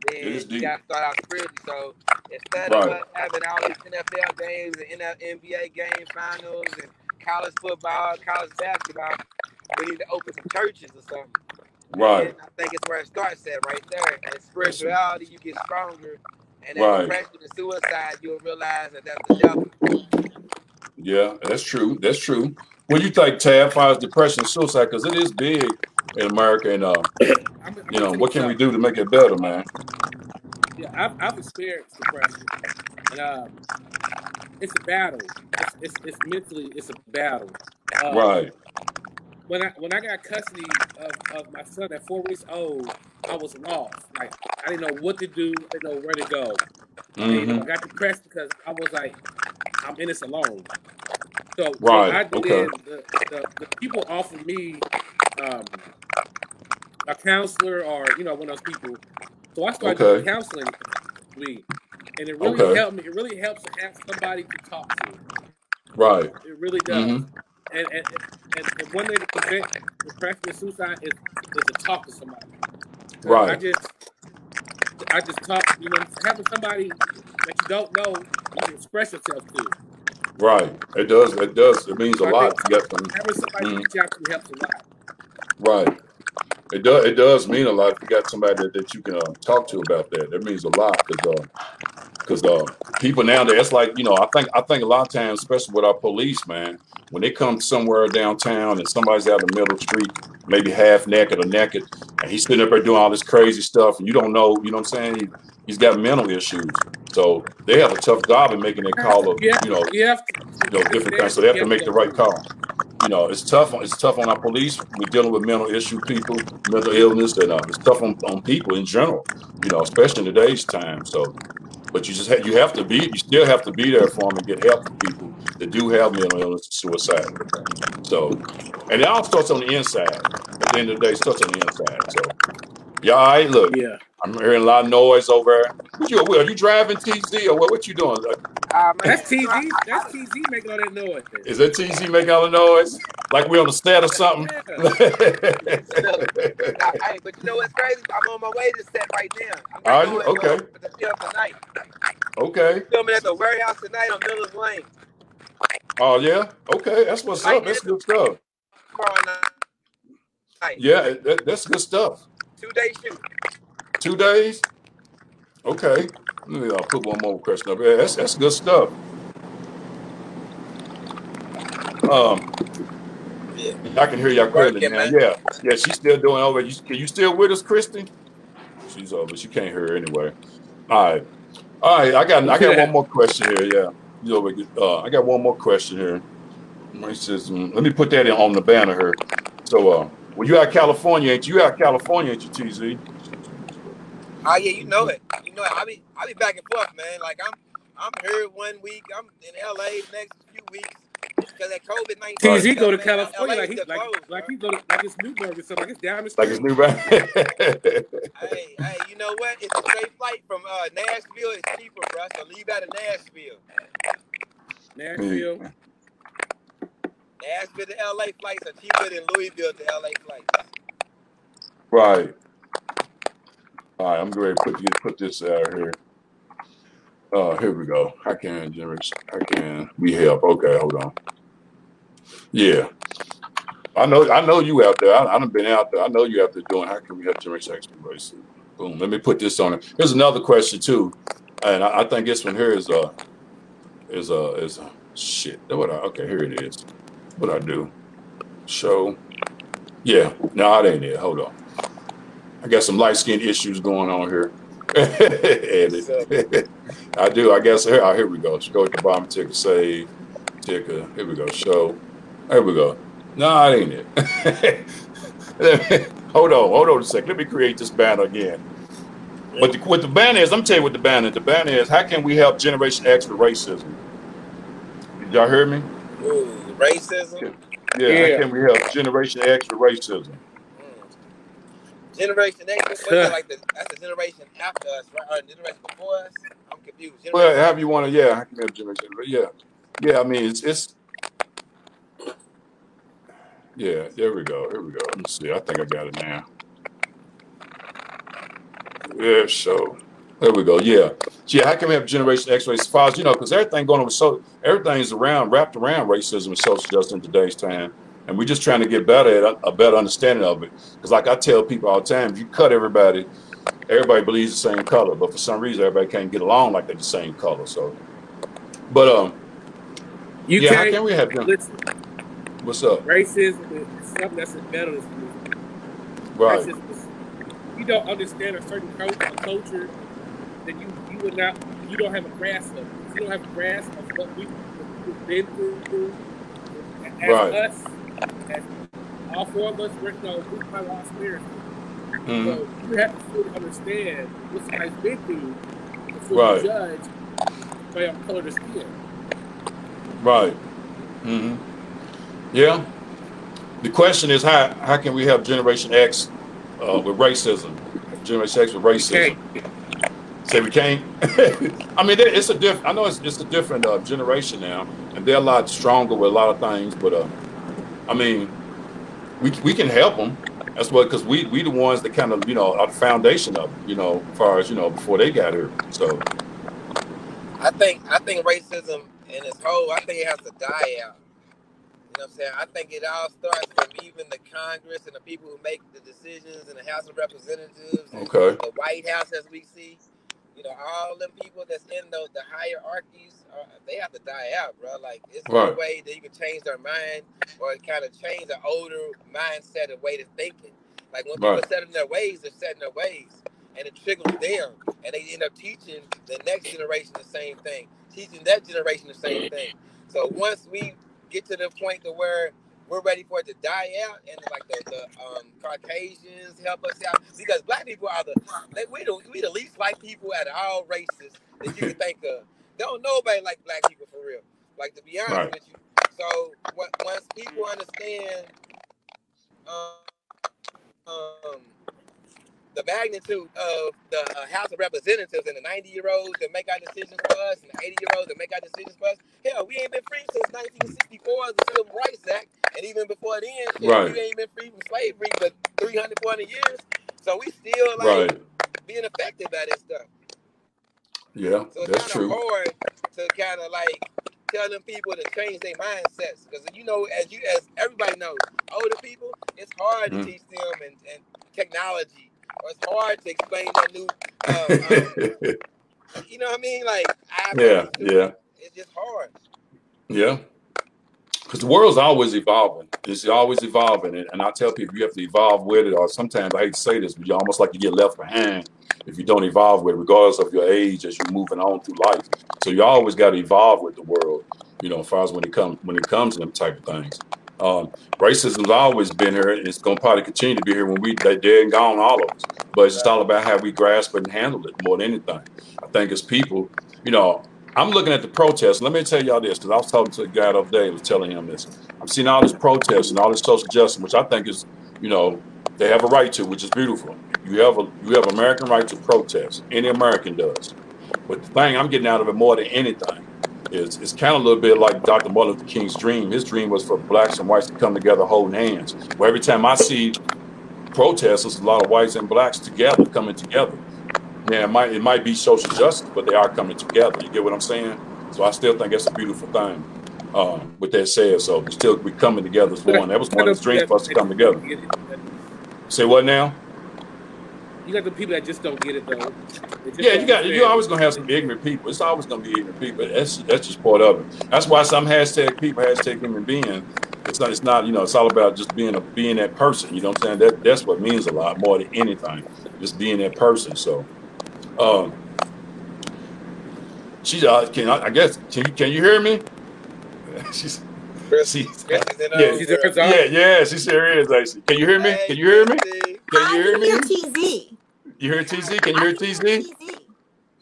then deep. you got to start out spiritually. So instead right. of having all these NFL games and NBA game finals and college football, college basketball, we need to open some churches or something. Right. And I think it's where it starts at right there. And spirituality, you get stronger. And then right. depression and suicide, you'll realize that that's the devil. Yeah, that's true. That's true. What do you think, Tab, far as depression and suicide? Because it is big in America. And, uh, you know, what can we do to make it better, man? Yeah, I've, I've experienced depression. And uh, it's a battle. It's, it's, it's mentally, it's a battle. Uh, right when I when I got custody of, of my son at four weeks old, I was lost. Like I didn't know what to do, I didn't know where to go. Mm-hmm. I got depressed because I was like, I'm in this alone. So right. I did okay. the, the, the, people offered me um, a counselor or you know one of those people. So I started okay. doing counseling, and it really okay. helped me. It really helps to have somebody to talk to. Right. It really does. Mm-hmm and, and, and, and one way to prevent depression and suicide is, is to talk to somebody. Right. I just I just talk, you know, having somebody that you don't know you can express yourself to. Right. It does. It does. It means a I lot to get them. Having somebody mm. reach out to helps a lot. Right. It does. It does mean a lot if you got somebody that, that you can uh, talk to about that. That means a lot because because uh, uh, people nowadays, it's like you know, I think I think a lot of times, especially with our police, man, when they come somewhere downtown and somebody's out in the middle of the street, maybe half naked or naked, and he's sitting up there doing all this crazy stuff, and you don't know, you know what I'm saying? He, he's got mental issues. So they have a tough job in making that call of, you know, you know, different things. So they have to make the right call. You know, it's tough. On, it's tough on our police. We're dealing with mental issue people, mental illness, and uh, it's tough on, on people in general. You know, especially in today's time. So but you just have, you have to be you still have to be there for them and get help for people that do have mental illness and suicide. So, and it all starts on the inside. At the end of the day, it starts on the inside. So, yeah, all right, look. Yeah. I'm hearing a lot of noise over there. What you, are you driving TZ or what? What you doing? Uh, that's TZ. That's TZ making all that noise. Is that TZ making all the noise? Like we on the set or something? Yeah. hey, but you know what's crazy? I'm on my way to set right now. Are you okay? tonight. Okay. Filming at the warehouse tonight on Miller's Lane. Oh yeah. Okay, that's what's up. That's good stuff. Tomorrow night. Yeah, that, that's good stuff. Two day shoot. Two days. Okay. Let me uh, put one more question up. Yeah, that's that's good stuff. Um, Yeah. I can hear y'all clearly now. man. Yeah, yeah, she's still doing over. You, can you still with us, Christy? She's over. She can't hear anyway. All right, all right. I got I got one more question here. Yeah, you over. Uh, I got one more question here. Racism. Let me put that in on the banner here. So, uh, when you out of California, ain't you you out California, ain't you, TZ? Oh yeah, you know it. You know it. I be I be back and forth, man. Like I'm I'm here one week. I'm in LA next few weeks because that COVID nineteen. TZ go to California like he like, like he go to like it's Newburgh or something. Like it's down the Like street. it's new, right? Hey, hey, you know what? It's a straight flight from uh, Nashville. It's cheaper, bro. So leave out of Nashville. Nashville. Nashville to LA flights are cheaper than Louisville to LA flights. Right. All right, I'm going to put you put this out here. Uh, here we go. I can generate? I can we help? Okay, hold on. Yeah, I know. I know you out there. I, I done been out there. I know you out there doing. How can we help generate exploration? Boom. Let me put this on it. Here's another question too, and I, I think this one here is uh is uh is uh, shit. What I, okay, here it is. What I do? Show. Yeah. No, it ain't it. Hold on. I got some light skin issues going on here. Edit. I do. I guess here, oh, here we go. Just go at the bottom, tick a save, tick a, here we go, show. Here we go. No, it ain't it. hold on, hold on a second. Let me create this banner again. But the, what the banner is, I'm telling you what the banner is. The banner is, how can we help Generation X with racism? Did y'all hear me? Ooh, racism. Yeah, Yeah. how can we help Generation X with racism? Generation X, like the that's the generation after us, right? Or the generation before us? I'm confused. Well, Generation- however you want to, yeah, how can we help Generation X? Yeah, yeah, I mean, it's, it's, yeah, there we go, here we go. Let me see, I think I got it now. Yeah, so, there we go, yeah. Yeah, how can we have Generation X race as, you know, because everything going on with so, everything's around, wrapped around racism and social justice in today's time. And we're just trying to get better at a better understanding of it. Because like I tell people all the time, if you cut everybody, everybody believes the same color, but for some reason everybody can't get along like they're the same color. So, but um, You yeah, how can't can we have them? listen. What's up? Racism is something that's embedded in you. Right, Racism is, you don't understand a certain culture, then you you would not you don't have a grasp of it. You don't have a grasp of what we, we've been through. As Right. us, as all four of us, we're, you know, we have lost spirits. Mhm. So you have to fully understand what somebody's been through before Right. you judge by your color of skin. right. Mm-hmm. Yeah. The question is how how can we help Generation X uh, with racism? Generation X with racism. Okay. Say we can't. I mean, it's a diff. I know it's it's a different uh, generation now, and they're a lot stronger with a lot of things. But uh, I mean, we we can help them. That's what because we we the ones that kind of you know are the foundation of you know as far as you know before they got here. So I think I think racism in its whole, I think it has to die out. You know what I'm saying? I think it all starts from even the Congress and the people who make the decisions in the House of Representatives and okay, the White House as we see. You know, all them people that's in the, the hierarchies, they have to die out, bro. Like, it's no Right. way that you can change their mind or kind of change the older mindset and way of thinking. Like, when people Right. set in their ways, they're set in their ways. And it trickles them, And they end up teaching the next generation the same thing, teaching that generation the same thing. So once we get to the point to where we're ready for it to die out, and like the, the um, Caucasians help us out, because black people are the they, we the we the least white people out of all races that you can think of. Don't nobody like black people for real. Like to be honest Right. with you. So what, once people understand um, um, the magnitude of the uh, House of Representatives and the 90 year olds that make our decisions for us and the 80 year olds that make our decisions for us. Hell, we ain't been free since 1964, the Civil Rights Act. And even before then, shit, Right. we ain't been free from slavery for 300, 400 years. So we still like right, being affected by this stuff. Yeah, So it's that's kind of true. hard to kind of like tell them people to change their mindsets because you know, as you as everybody knows, older people, it's hard Mm. to teach them and, and technology, or it's hard to explain that new. Um, um, you know what I mean? Like, I yeah, yeah. it's just hard. Yeah. Because the world's always evolving. It's always evolving. And, and I tell people you have to evolve with it. Or sometimes I hate to say this, but you almost like you get left behind if you don't evolve with regardless of your age as you're moving on through life. So you always got to evolve with the world, you know, as far as when it comes when it comes to them type of things. Um, racism's always been here, and it's gonna probably continue to be here when we they're dead and gone, all of us. But it's just all about how we grasp it and handle it more than anything. I think as people, you know, I'm looking at the protests. Let me tell y'all this, because I was talking to a guy the other day, I was telling him this. I'm seeing all this protest and all this social justice, which I think is, you know, they have a right to, which is beautiful. You have a you have American right to protest. Any American does. But the thing I'm getting out of it more than anything is it's kind of a little bit like Dr. Martin Luther King's dream. His dream was for blacks and whites to come together holding hands. Where every time I see protests, there's a lot of whites and blacks together coming together. Yeah, it might it might be social justice, but they are coming together. You get what I'm saying? So I still think it's a beautiful thing. Um, with that said, so we still we coming together as one. That was one of the dreams for us to come together. Say what now? You got the people that just don't get it though. Yeah, you got you're always gonna have some ignorant people. It's always gonna be ignorant people. That's that's just part of it. That's why some hashtag people, hashtag human being. It's not it's not, you know, it's all about just being a being that person. You know what I'm saying? That that's what means a lot more than anything. Just being that person. So um she's uh can I, I guess can you can you hear me? She's Chris, she, Chris is in yeah, on She's girl. in on- yeah, yeah, she sure is actually. Can you hear me? Can you hear me? Can you hear me? can hear TZ. You hear TZ? Can you hear I TZ? TZ.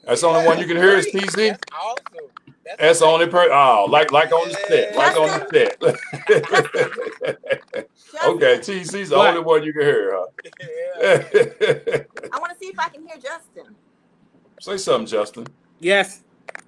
That's the only one you can hear is great. TZ. That's awesome. That's, That's the only person. oh, like like on the set, like on the set. okay, TZ's the What? only one you can hear, huh? I want to see if I can hear Justin. Say something, Justin. Yes,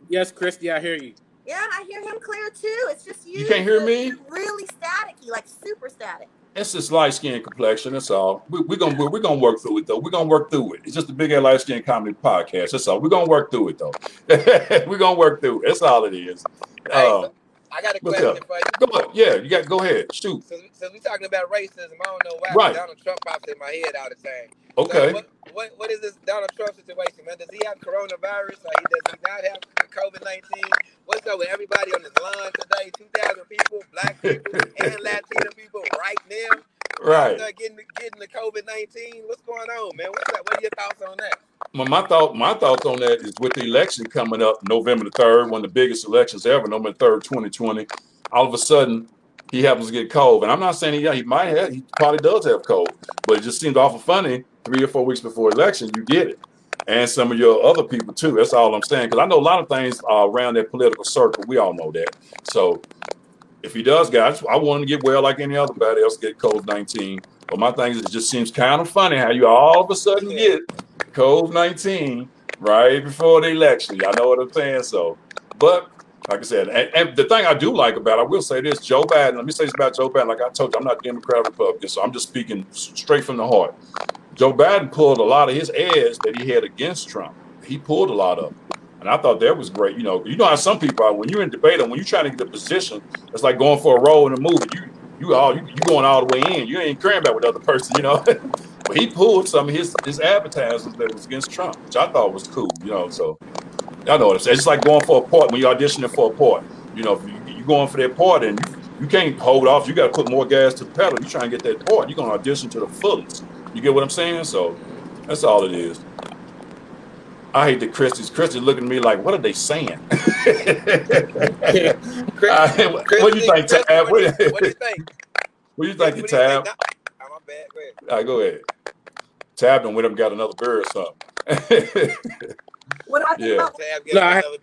yes, Christy, I hear you. Yeah, I hear him clear too. It's just you. You can't hear me? you're Really staticky, like super static. It's just light skin complexion. That's all. We, we're gonna we're gonna work through it though. We're gonna work through it. It's just a big ass light skin comedy podcast. That's all. We're gonna work through it though. we're gonna work through it. That's all it is. Uh, so I got a what's question up? for you. go ahead. Yeah, you got go ahead. Shoot. Since, since we talking about racism, I don't know why Right. Donald Trump pops in my head all the time. So Okay. what, what what is this Donald Trump situation, man? Does he have coronavirus or he does he not have COVID nineteen? What's up with everybody on this line today? Two thousand people, black people and Latino people right now. Right. Getting getting the COVID nineteen. What's going on, man? What's up? What are your thoughts on that? Well, my thought, my thoughts on that is with the election coming up November the third, one of the biggest elections ever, November third, twenty twenty. All of a sudden, he happens to get COVID, and I'm not saying he, yeah, he might have, he probably does have COVID, but it just seems awful funny. Three or four weeks before election, you get it, and some of your other people too. That's all I'm saying because I know a lot of things around that political circle. We all know that. So if he does, guys, I want him to get well like any other body else get COVID nineteen. But my thing is, it just seems kind of funny how you all of a sudden get COVID nineteen right before the election. Y'all know what I'm saying? So, but like I said, and, and the thing I do like about, I will say this, Joe Biden. Let me say this about Joe Biden. Like I told you, I'm not Democrat or Republican, so I'm just speaking straight from the heart. Joe Biden pulled a lot of his ads that he had against Trump. He pulled a lot of them. And I thought that was great. You know, you know how some people are when you're in debate and when you're trying to get a position, it's like going for a role in a movie. You you all you, you going all the way in. You ain't caring about what the other person, you know. but he pulled some of his his advertisements that was against Trump, which I thought was cool, you know. So I know saying. It's like going for a part when you're auditioning for a part. You know, you, you're going for that part and you, you can't hold off, you got to put more gas to the pedal. You're trying to get that part. You're to audition to the fullest. You get what I'm saying? So that's all it is. I hate the Christies. Christy looking at me like, what are they saying? Chris, what do you think, Chris, Tab? What, do you- What- what do you think? What do you think, What do you Tab? think? My bad. Go ahead. All right, go ahead. Tab and with him got another beer or something. What do I think Yeah. about Tab, get No, I- another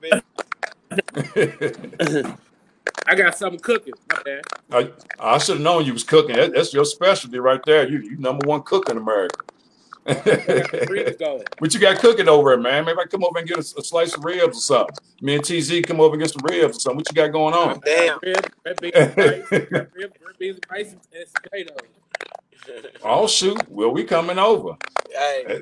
bit. I got something cooking. My bad. I, I should have known you was cooking. That, that's your specialty right there. You you number one cook in America. What you got cooking over there, man? Maybe I come over and get a, a slice of ribs or something. Me and TZ come over and get some ribs or something. What you got going on? Damn. Ribs, red beans, and rice, red ribs, red beans, and rice, and potatoes. Oh shoot! Well, we coming over. Hey,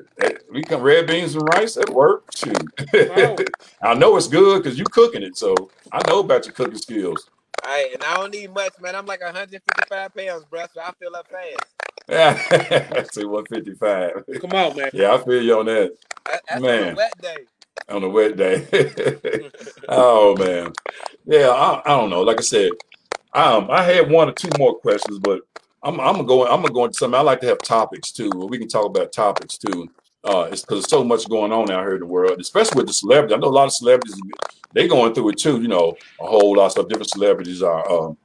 We come red beans and rice at work. Shoot. Oh. I know it's good because you cooking it, so I know about your cooking skills. hey, and I don't need much, man. I'm like 155 pounds, bro, so I fill up fast. Yeah, say one fifty five. Come on, man. Yeah, I feel you on that That- That's on Man. a wet day. on a wet day. oh man, yeah. I, I don't know. Like I said, um, I had one or two more questions, but I'm I'm gonna go. I'm gonna go into something. I like to have topics too. We can talk about topics too. Uh, it's because there's so much going on out here in the world, especially with the celebrities. I know a lot of celebrities they going through it too. You know, a whole lot of stuff. Different celebrities are. Um,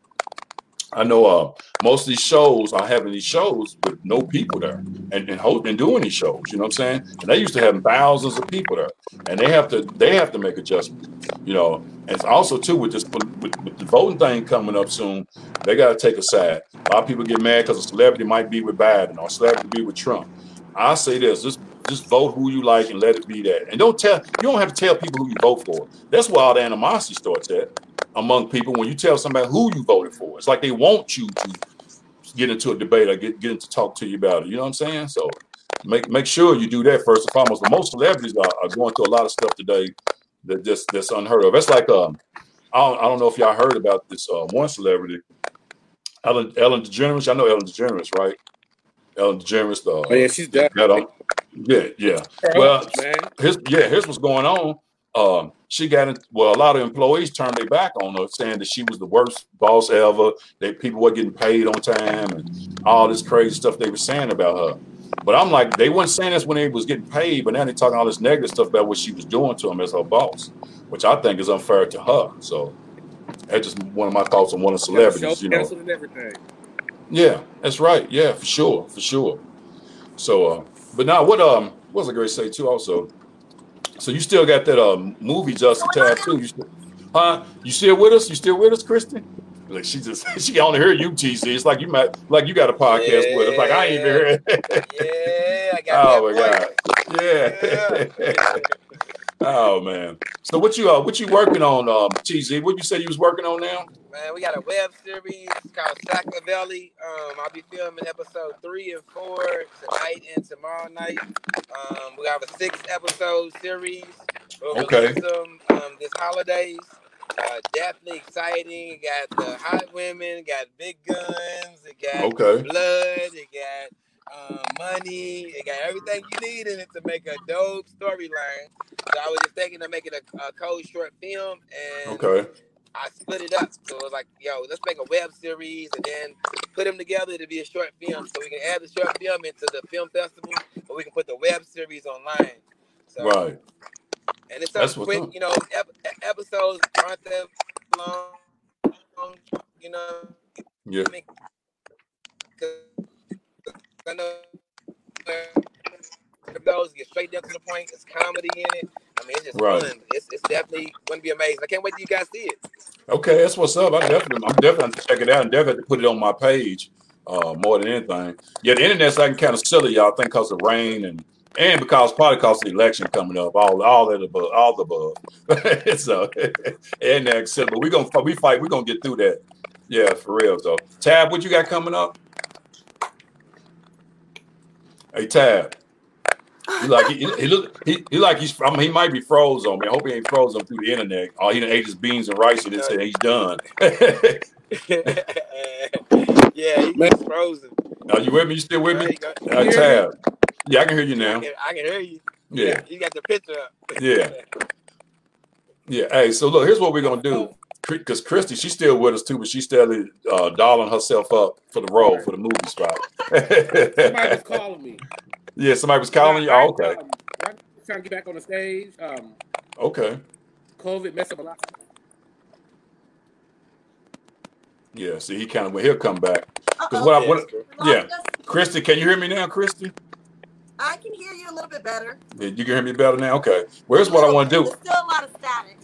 I know uh, most of these shows are having these shows with no people there and and, doing these shows. You know what I'm saying? And they used to have thousands of people there, and they have to they have to make adjustments. You know, and it's also too with this with, with the voting thing coming up soon, they got to take a side. A lot of people get mad because a celebrity might be with Biden or a celebrity be with Trump. I say this: just just vote who you like and let it be that. And don't tell you don't have to tell people who you vote for. That's where all the animosity starts at among people when you tell somebody who you voted for. It's like they want you to get into a debate or get get into talk to you about it. You know what I'm saying? So make make sure you do that first and foremost. But most celebrities are, are going through a lot of stuff today that just that's unheard of. It's like um I don't, I don't know if y'all heard about this uh, one celebrity, Ellen Ellen DeGeneres. I know Ellen DeGeneres, right? Ellen DeGeneres. The, Oh yeah, she's that, um, yeah, yeah. Well. Here's yeah, here's what's going on. Um, she got well, a lot of employees turned their back on her, saying that she was the worst boss ever. That people were getting paid on time and all this crazy stuff they were saying about her. But I'm like, they weren't saying this when they was getting paid, but now they're talking all this negative stuff about what she was doing to him as her boss, which I think is unfair to her. So that's just one of my thoughts on one of the celebrities, you know. Yeah, that's right. Yeah, for sure, for sure. So, uh, but now what? Um, what was I going to say too? Also, so you still got that um movie Justin tab too? You still, huh? You still with us? You still with us, Kristen? Like she just she only heard you TZ. It's like you might like you got a podcast with us. Like I ain't even heard. Yeah, I got oh my that god. Yeah. oh man. So what you uh what you working on um TZ? What you say you was working on now? Man, we got a web series called Sackaveli. Um, I'll be filming episode three and four tonight and tomorrow night. Um, we have a six episode series. We'll Okay. them um, this holidays. Uh, definitely exciting. It got the hot women, it got big guns, it got Okay. blood, it got um, money, it got everything you need in it to make a dope storyline. So I was just thinking of making a, a cold short film and Okay. I split it up. So it was like, yo, let's make a web series and then put them together to be a short film. So we can add the short film into the film festival, but we can put the web series online. So, Right. And it's That's something quick, you know, ep- episodes aren't that long, you know. Yeah. I mean, 'cause I know those get straight down to the point. It's comedy in it. I mean, it's just Right. fun. It's, it's definitely going to be amazing. I can't wait till you guys see it. Okay, that's what's up. I definitely, I'm definitely gonna check it out and definitely put it on my page uh, more than anything. Yeah, the internet's acting kind of silly, y'all. I think because of rain and and because probably because of the election coming up, all all that above, all the above. so and that's silly, but we're gonna we fight. We're gonna get through that. Yeah, for real. So Tab, what you got coming up? Hey Tab. He like he, he look he, he like he's I mean, he might be froze on me. I hope he ain't froze on through the internet. Oh, he done ate his beans and rice and then said he's done. yeah, he's frozen. Are you with me? You still with There me? you go. Uh, Tab. Yeah, I can hear you I now. can, I can hear you. Yeah, You got the picture up. yeah, yeah. Hey, so look, here's what we're gonna do. Because Christy, she's still with us too, but she's still uh, dolling herself up for the role for the movie spot. Somebody was calling me. Yeah, somebody was calling you. I- I- Oh, okay, um, I'm trying to get back on the stage. Um, okay. COVID messed up a lot. Yeah, see, he kind of went, he'll come back. Because what I Yeah, what, it's true. Lost yeah. Christy, can you hear me now, Christy? I can hear you a little bit better. Yeah, you can hear me better now. Okay. Where's what I want to do? There's still a lot of static.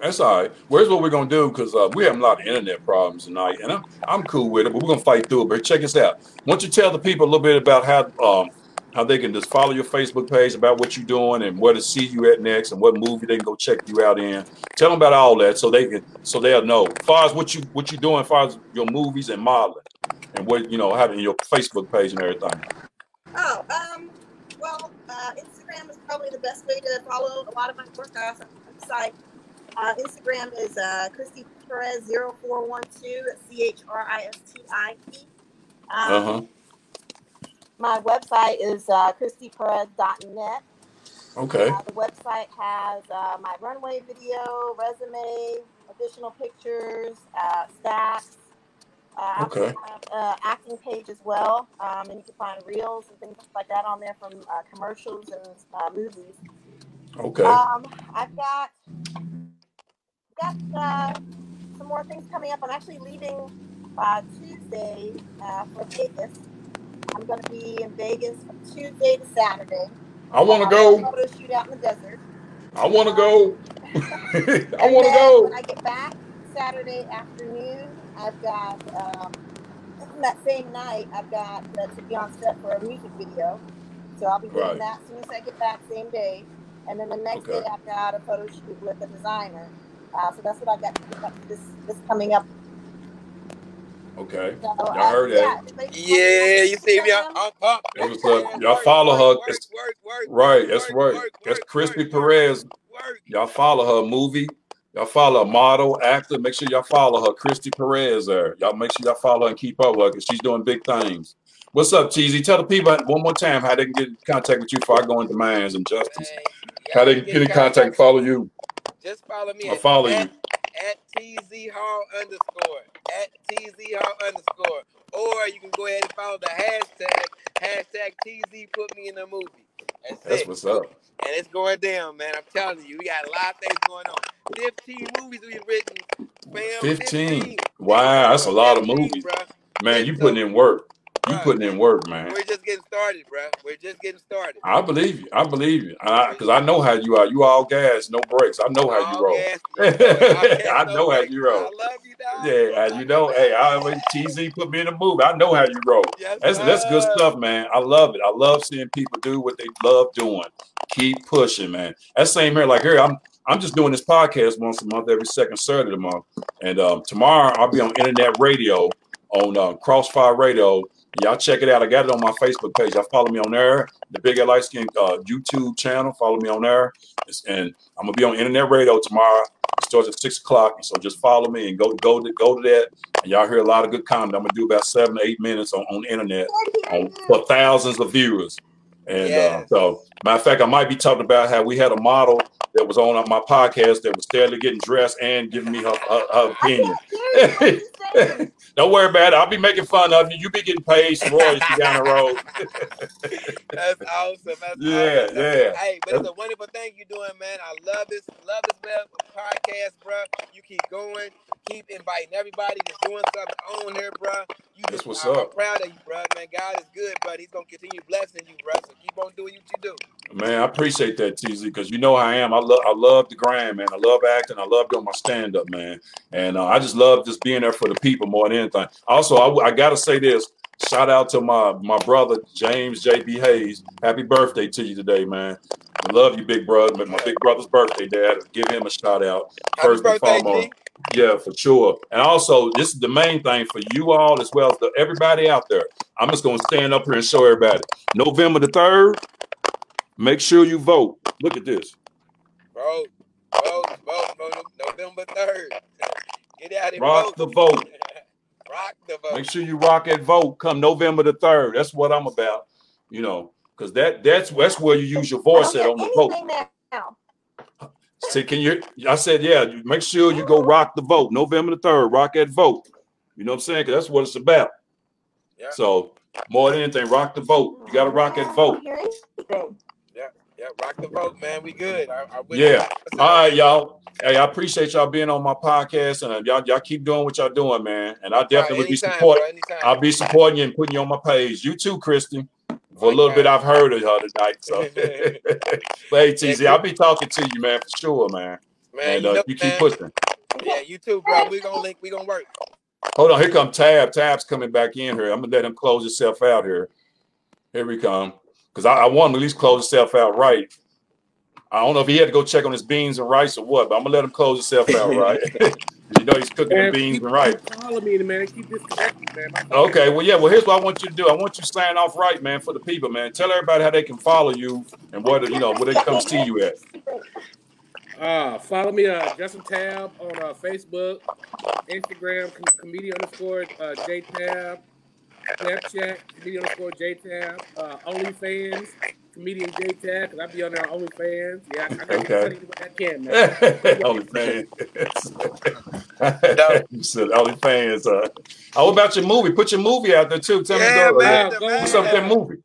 That's all right. Where's what we're gonna do? Because uh, we have a lot of internet problems tonight, and I'm I'm cool with it. But we're gonna fight through it. But check this out. Why don't you tell the people a little bit about how um how they can just follow your Facebook page about what you're doing and where to see you at next and what movie they can go check you out in. Tell them about all that so they can so they'll know. As far as what you what you're doing, as far as your movies and modeling. and what you know, having your Facebook page and everything. Oh, um, well, uh, Instagram is probably the best way to follow a lot of my work off site. Uh, Instagram is uh, Christy Perez 0412 C H R I S T I E. Um, Uh-huh. My website is uh, ChristyPerez.net. Okay. Uh, the website has uh, my runway video, resume, additional pictures, uh, stats. Uh, Okay. have, uh, acting page as well, um, and you can find reels and things like that on there from uh, commercials and uh, movies. Okay. Um, I've got got uh, some more things coming up. I'm actually leaving uh, Tuesday uh, for Vegas. I'm going to be in Vegas from Tuesday to Saturday. I want to go. Photo shoot out in the desert. I want to go. I want to go. When I get back Saturday afternoon, I've got um, that same night. I've got uh, to be on set for a music video, so I'll be doing Right. that as soon as I get back, same day. And then the next Okay. day, I've got a photo shoot with a designer. Uh, so that's what I've got this this coming up. Okay. So, Y'all uh, heard yeah, that? Yeah, you see me? I'm, Instagram. I'm pumped. That was up. Y'all work, follow her. work, It's- work, work, Right. work, That's right. work, That's work, Christy work, Perez. work. Y'all follow her movie. Y'all follow a model, actor. Make sure y'all follow her, Christy Perez. There. Y'all make sure y'all follow and keep up with her because she's doing big things. What's up, TZ? Tell the people one more time how they can get in contact with you before I go into Mans and Justice. Man, How they can can get in contact and follow you. Just follow me. I'll at- follow at, you. At TZ Hall underscore. At TZ underscore. Or you can go ahead and follow the hashtag. Hashtag TZ put me in the movie. That's, That's what's up. And it's going down, man. I'm telling you, we got a lot of things going on. 15 movies we've written. Fam, 15. Wow, that's a lot of movies. bruh. Man, you putting in work. You Bruh, putting in work, man. We're just getting started, bro. We're just getting started. I believe you. I believe you. Because I, know how you are. You all gas, no brakes. I know how you roll. gas, all gas, I no know how you roll. I love you, dog. Yeah, and you know, hey, I TZ put me in a movie. I know how you roll. Yes, That's that's good stuff, man. I love it. I love seeing people do what they love doing. Keep pushing, man. That same here, like here, I'm I'm just doing this podcast once a month, every second Saturday of the month. And um, tomorrow I'll be on internet radio on uh, Crossfire Radio. Y'all check it out. I got it on my Facebook page. Y'all follow me on there. The Big Light Skin uh, YouTube channel. Follow me on there. It's- and I'm gonna be on internet radio tomorrow. It starts at six o'clock. So just follow me and go go to go to that. And y'all hear a lot of good content. I'm gonna do about seven to eight minutes on, on the internet on, for thousands of viewers. And uh, so, matter of fact, I might be talking about how we had a model that was on my podcast that was steadily getting dressed and giving me her, her, her opinion. Don't worry about it. I'll be making fun of you. You be getting paid some royalties down the road. That's awesome. That's Yeah, awesome. yeah. Hey, but it's a wonderful thing you're doing, man. I love this, love this man podcast, bro. You keep going, keep inviting everybody that's doing something on here, bro. You That's what's I'm, I'm up. proud of you, bro. Man, God is good, bro. He's gonna continue blessing you, bro. So keep on doing what you do. Man, I appreciate that, TZ, because you know how I am. I love I love the grind, man. I love acting. I love doing my stand up, man. And uh, I just love just being there for the people more than anything. Also, I, I got to say this. Shout out to my my brother James JB Hayes. Happy birthday to you today, man. I love you, big brother. My big brother's birthday, Dad. Give him a shout out Happy first and birthday, foremost. G. Yeah, for sure. And also, this is the main thing for you all as well as the, everybody out there. I'm just going to stand up here and show everybody. November the 3rd, make sure you vote. Look at this. Vote, vote, vote, vote, November third. Get out and Rock vote. the vote. Rock the vote. Make sure you rock that vote come November the 3rd. That's what I'm about, you know, because that that's that's where you use your voice at on the vote. Anything now. See, can you? I said, yeah. you- Make sure you go rock the vote. November the third, rock that vote. You know what I'm saying? Because that's what it's about. Yeah. So more than anything, rock the vote. You got to rock that vote. Hear anything. Yeah, rock the vote, man. We good. I, I Yeah. All right, y'all. Hey, I appreciate y'all being on my podcast, and y'all y'all keep doing what y'all doing, man. And I definitely would be supporting. I'll be supporting you and putting you on my page. You too, Christy. For a little bit, I've heard of her tonight. So, hey, TZ, I'll be talking to you, man, for sure, man. Man, and you uh, know, you keep man. pushing. Yeah, you too, bro. We gonna link. We gonna work. Hold on, here come Tab. Tab's coming back in here. I'm gonna let him close himself out here. Here we come. Because I, I want him to at least close himself out right. I don't know if he had to go check on his beans and rice or what, but I'm gonna let him close himself out right. You know he's cooking the beans and rice. Follow me, man. Keep disconnected, man. Okay, well, yeah. Well, here's what I want you to do. I want you to sign off right, man, for the people, man. Tell everybody how they can follow you and what you know where they come see you at. Uh, follow me, uh, Justin Tab on uh, Facebook, Instagram, com- comedian underscore uh, J Tab, Snapchat, comedian underscore J Tab, uh, OnlyFans, comedian J Tab, because I be on there on OnlyFans. Yeah, I, I got okay. money what I can, man. OnlyFans. you said OnlyFans. Uh, how about your movie? Put your movie out there too. Tell yeah, me, man, uh, go, what's up that movie?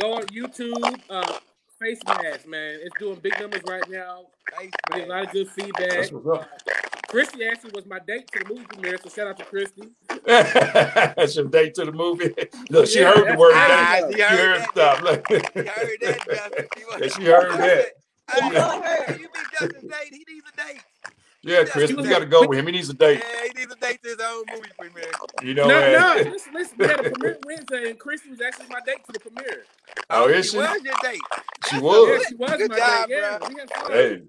Go on YouTube. Uh, face mask, man. It's doing big numbers right now. Getting a lot of good feedback. Uh, Christy actually was my date to the movie premiere, so shout out to Christy. that's your date to the movie. Look, she yeah, heard the word date. She heard, heard stuff. Look. She heard that. yeah, she heard that. Hey, you be Justin date. He needs a date. Yeah, Chris, you got to go with him. He needs a date. Yeah, he needs a date to his own movie premiere. You know, no, no. Listen, listen. We had a premiere Wednesday, and Chris was actually my date to the premiere. Oh, oh is she? Was your date? She was. Yeah, she was Good my job, date. Yeah, bro. Hey.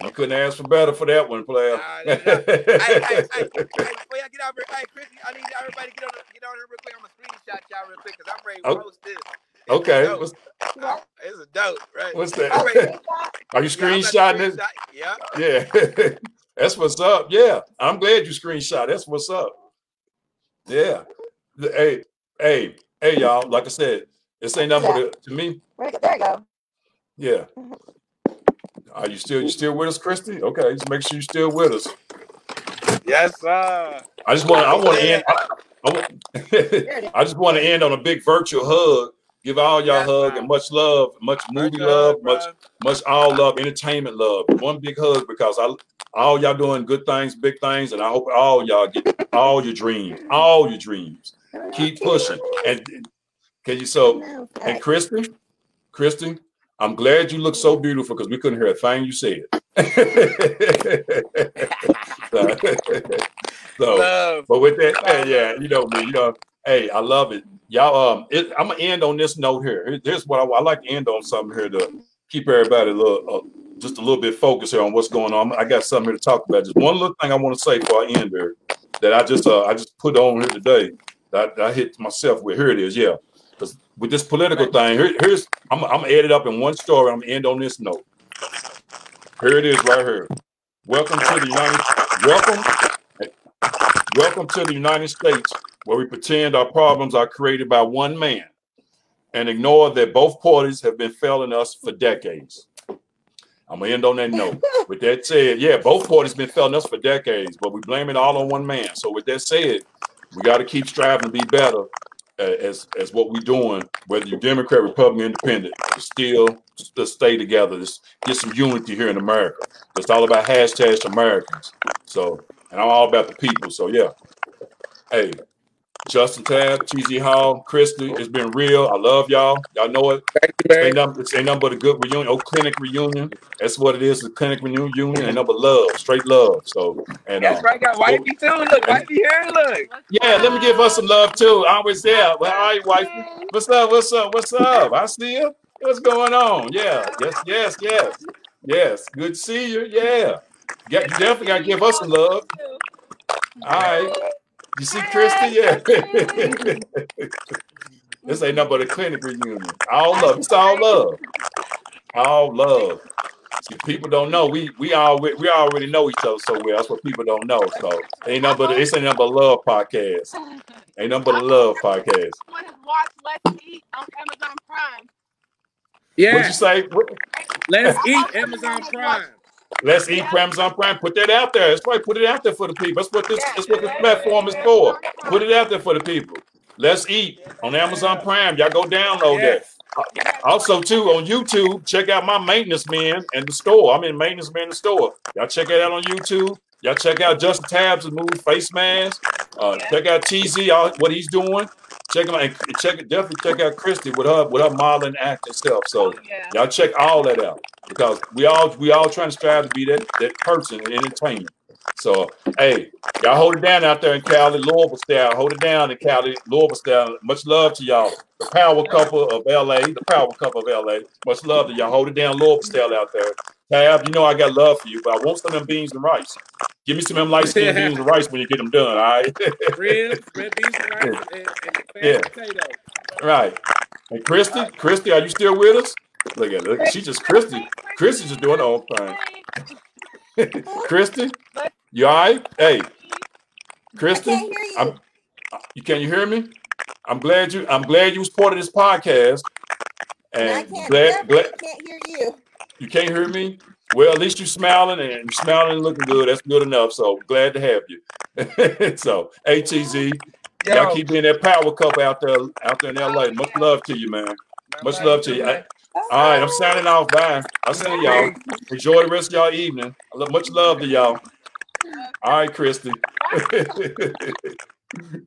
You couldn't ask for better for that one, player. Nah, hey, hey, hey, hey, before y'all get out here, hey, Chris, I need everybody to get on, get on here real quick. I'm gonna screenshot y'all real quick because I'm ready to oh. post this. Okay. What's, it's a dope, right? What's that? Are you screenshotting it? Yeah. Yeah. That's what's up. Yeah. I'm glad you screenshot. That's what's up. Yeah. Hey, hey, hey, y'all. Like I said, this ain't nothing yeah. but to me. There you go. Yeah. Mm-hmm. Are you still you still with us, Christy? Okay, just make sure you're still with us. Yes, sir. I just want I want to end. I, I, I just want to end on a big virtual hug Give all y'all yes, hug and much love, much movie love, much much all love, entertainment love. One big hug because I all y'all doing good things, big things, and I hope all y'all get all your dreams, all your dreams. Keep pushing. And can you so and Kristen, Kristen, I'm glad you look so beautiful because we couldn't hear a thing you said. so, but with that, yeah, you know me, you know, hey, I love it. Y'all um it, i'm gonna end on this note here. Here's what I, I, like to end on something here to keep everybody a little uh, just a little bit focused here on what's going on. I got something here to talk about. Just one little thing i want to say before i end there that i just uh, i just put on here today that, that i hit myself with. Here it is yeah. Because with this political thing here, here's i'm, I'm gonna add it up in one story i'm gonna end on this note. Here it is right here. Welcome to the united welcome welcome to the united states where we pretend our problems are created by one man and ignore that both parties have been failing us for decades. I'm gonna end on that note. with that said, yeah, both parties been failing us for decades, but we blame it all on one man. So with that said, we got to keep striving to be better uh, as as what we're doing, whether you're Democrat, Republican, Independent, to still to stay together. Just get some unity here in America. It's all about hashtags Americans. So, and I'm all about the people. So yeah, hey, Justin Tab, TZ Hall, Christy, it's been real. I love y'all. Y'all know it. It's ain't, nothing, it's ain't nothing but a good reunion. Oh, clinic reunion. That's what it is. The clinic reunion and number love, straight love. So and that's um, right. Got wifey too. Look, wifey here. Look. Yeah, let me give us some love too. I was there. Well, all right, wifey. What's up? What's up? What's up? I see you. What's going on? Yeah. Yes. Yes. Yes. Yes. Good to see you. Yeah. Yeah. You definitely gotta give us some love. All right. You see, Christy? Yeah. this ain't nothing but a clinic reunion. All love. It's all love. All love. See, people don't know. We we all we already know each other so well. That's what people don't know. So ain't nothing but it's ain't nothing but love podcast. Ain't nothing but a love podcast. Someone has watched Let's Eat on Amazon Prime. Yeah. What'd you say? Let's eat Amazon Prime. Let's eat Amazon Prime. Put that out there. That's right. Put it out there for the people. That's what this. That's what this platform is for. Put it out there for the people. Let's eat on Amazon Prime. Y'all go download that. Also, too, on YouTube, check out my maintenance man and the store. I'm in maintenance man the store. Y'all check it out on YouTube. Y'all check out Justin Tabs' move Face Mask. Uh, check out TZ, what he's doing. Check him out. And check. Definitely check out Christy with her with her modeling acting stuff. So oh, yeah. y'all check all that out because we all we all trying to strive to be that that person in entertainment. So hey, y'all hold it down out there in Cali, Louisville style. Hold it down in Cali, Louisville style. Much love to y'all. The power couple of LA, the power couple of LA. Much love to y'all. Hold it down, Louisville style out there. Tab, you know I got love for you, but I want some of them beans and rice. Give me some of them light skinned beans and rice when you get them done. All right. Ribs, red beans and rice, Yeah. and, and Yeah. potato. right. And Christy, Christy, are you still with us? Look at look. She just Christy. Christy just doing the whole thing. Christy, you all right? Hey, I Christy, can't hear you. I'm, you can you hear me? I'm glad you. I'm glad you was part of this podcast. and I can't, glad, definitely glad can't hear you. you can't hear me. Well, at least you're smiling and you're smiling and looking good. That's good enough. So glad to have you. so ATZ, y'all keep being that power couple out there, out there in LA. Much love to you, man. Much love to you. I- all right, I'm signing off. Bye. I'll see y'all. Enjoy the rest of y'all evening. I love, much love to y'all. All right, Christy.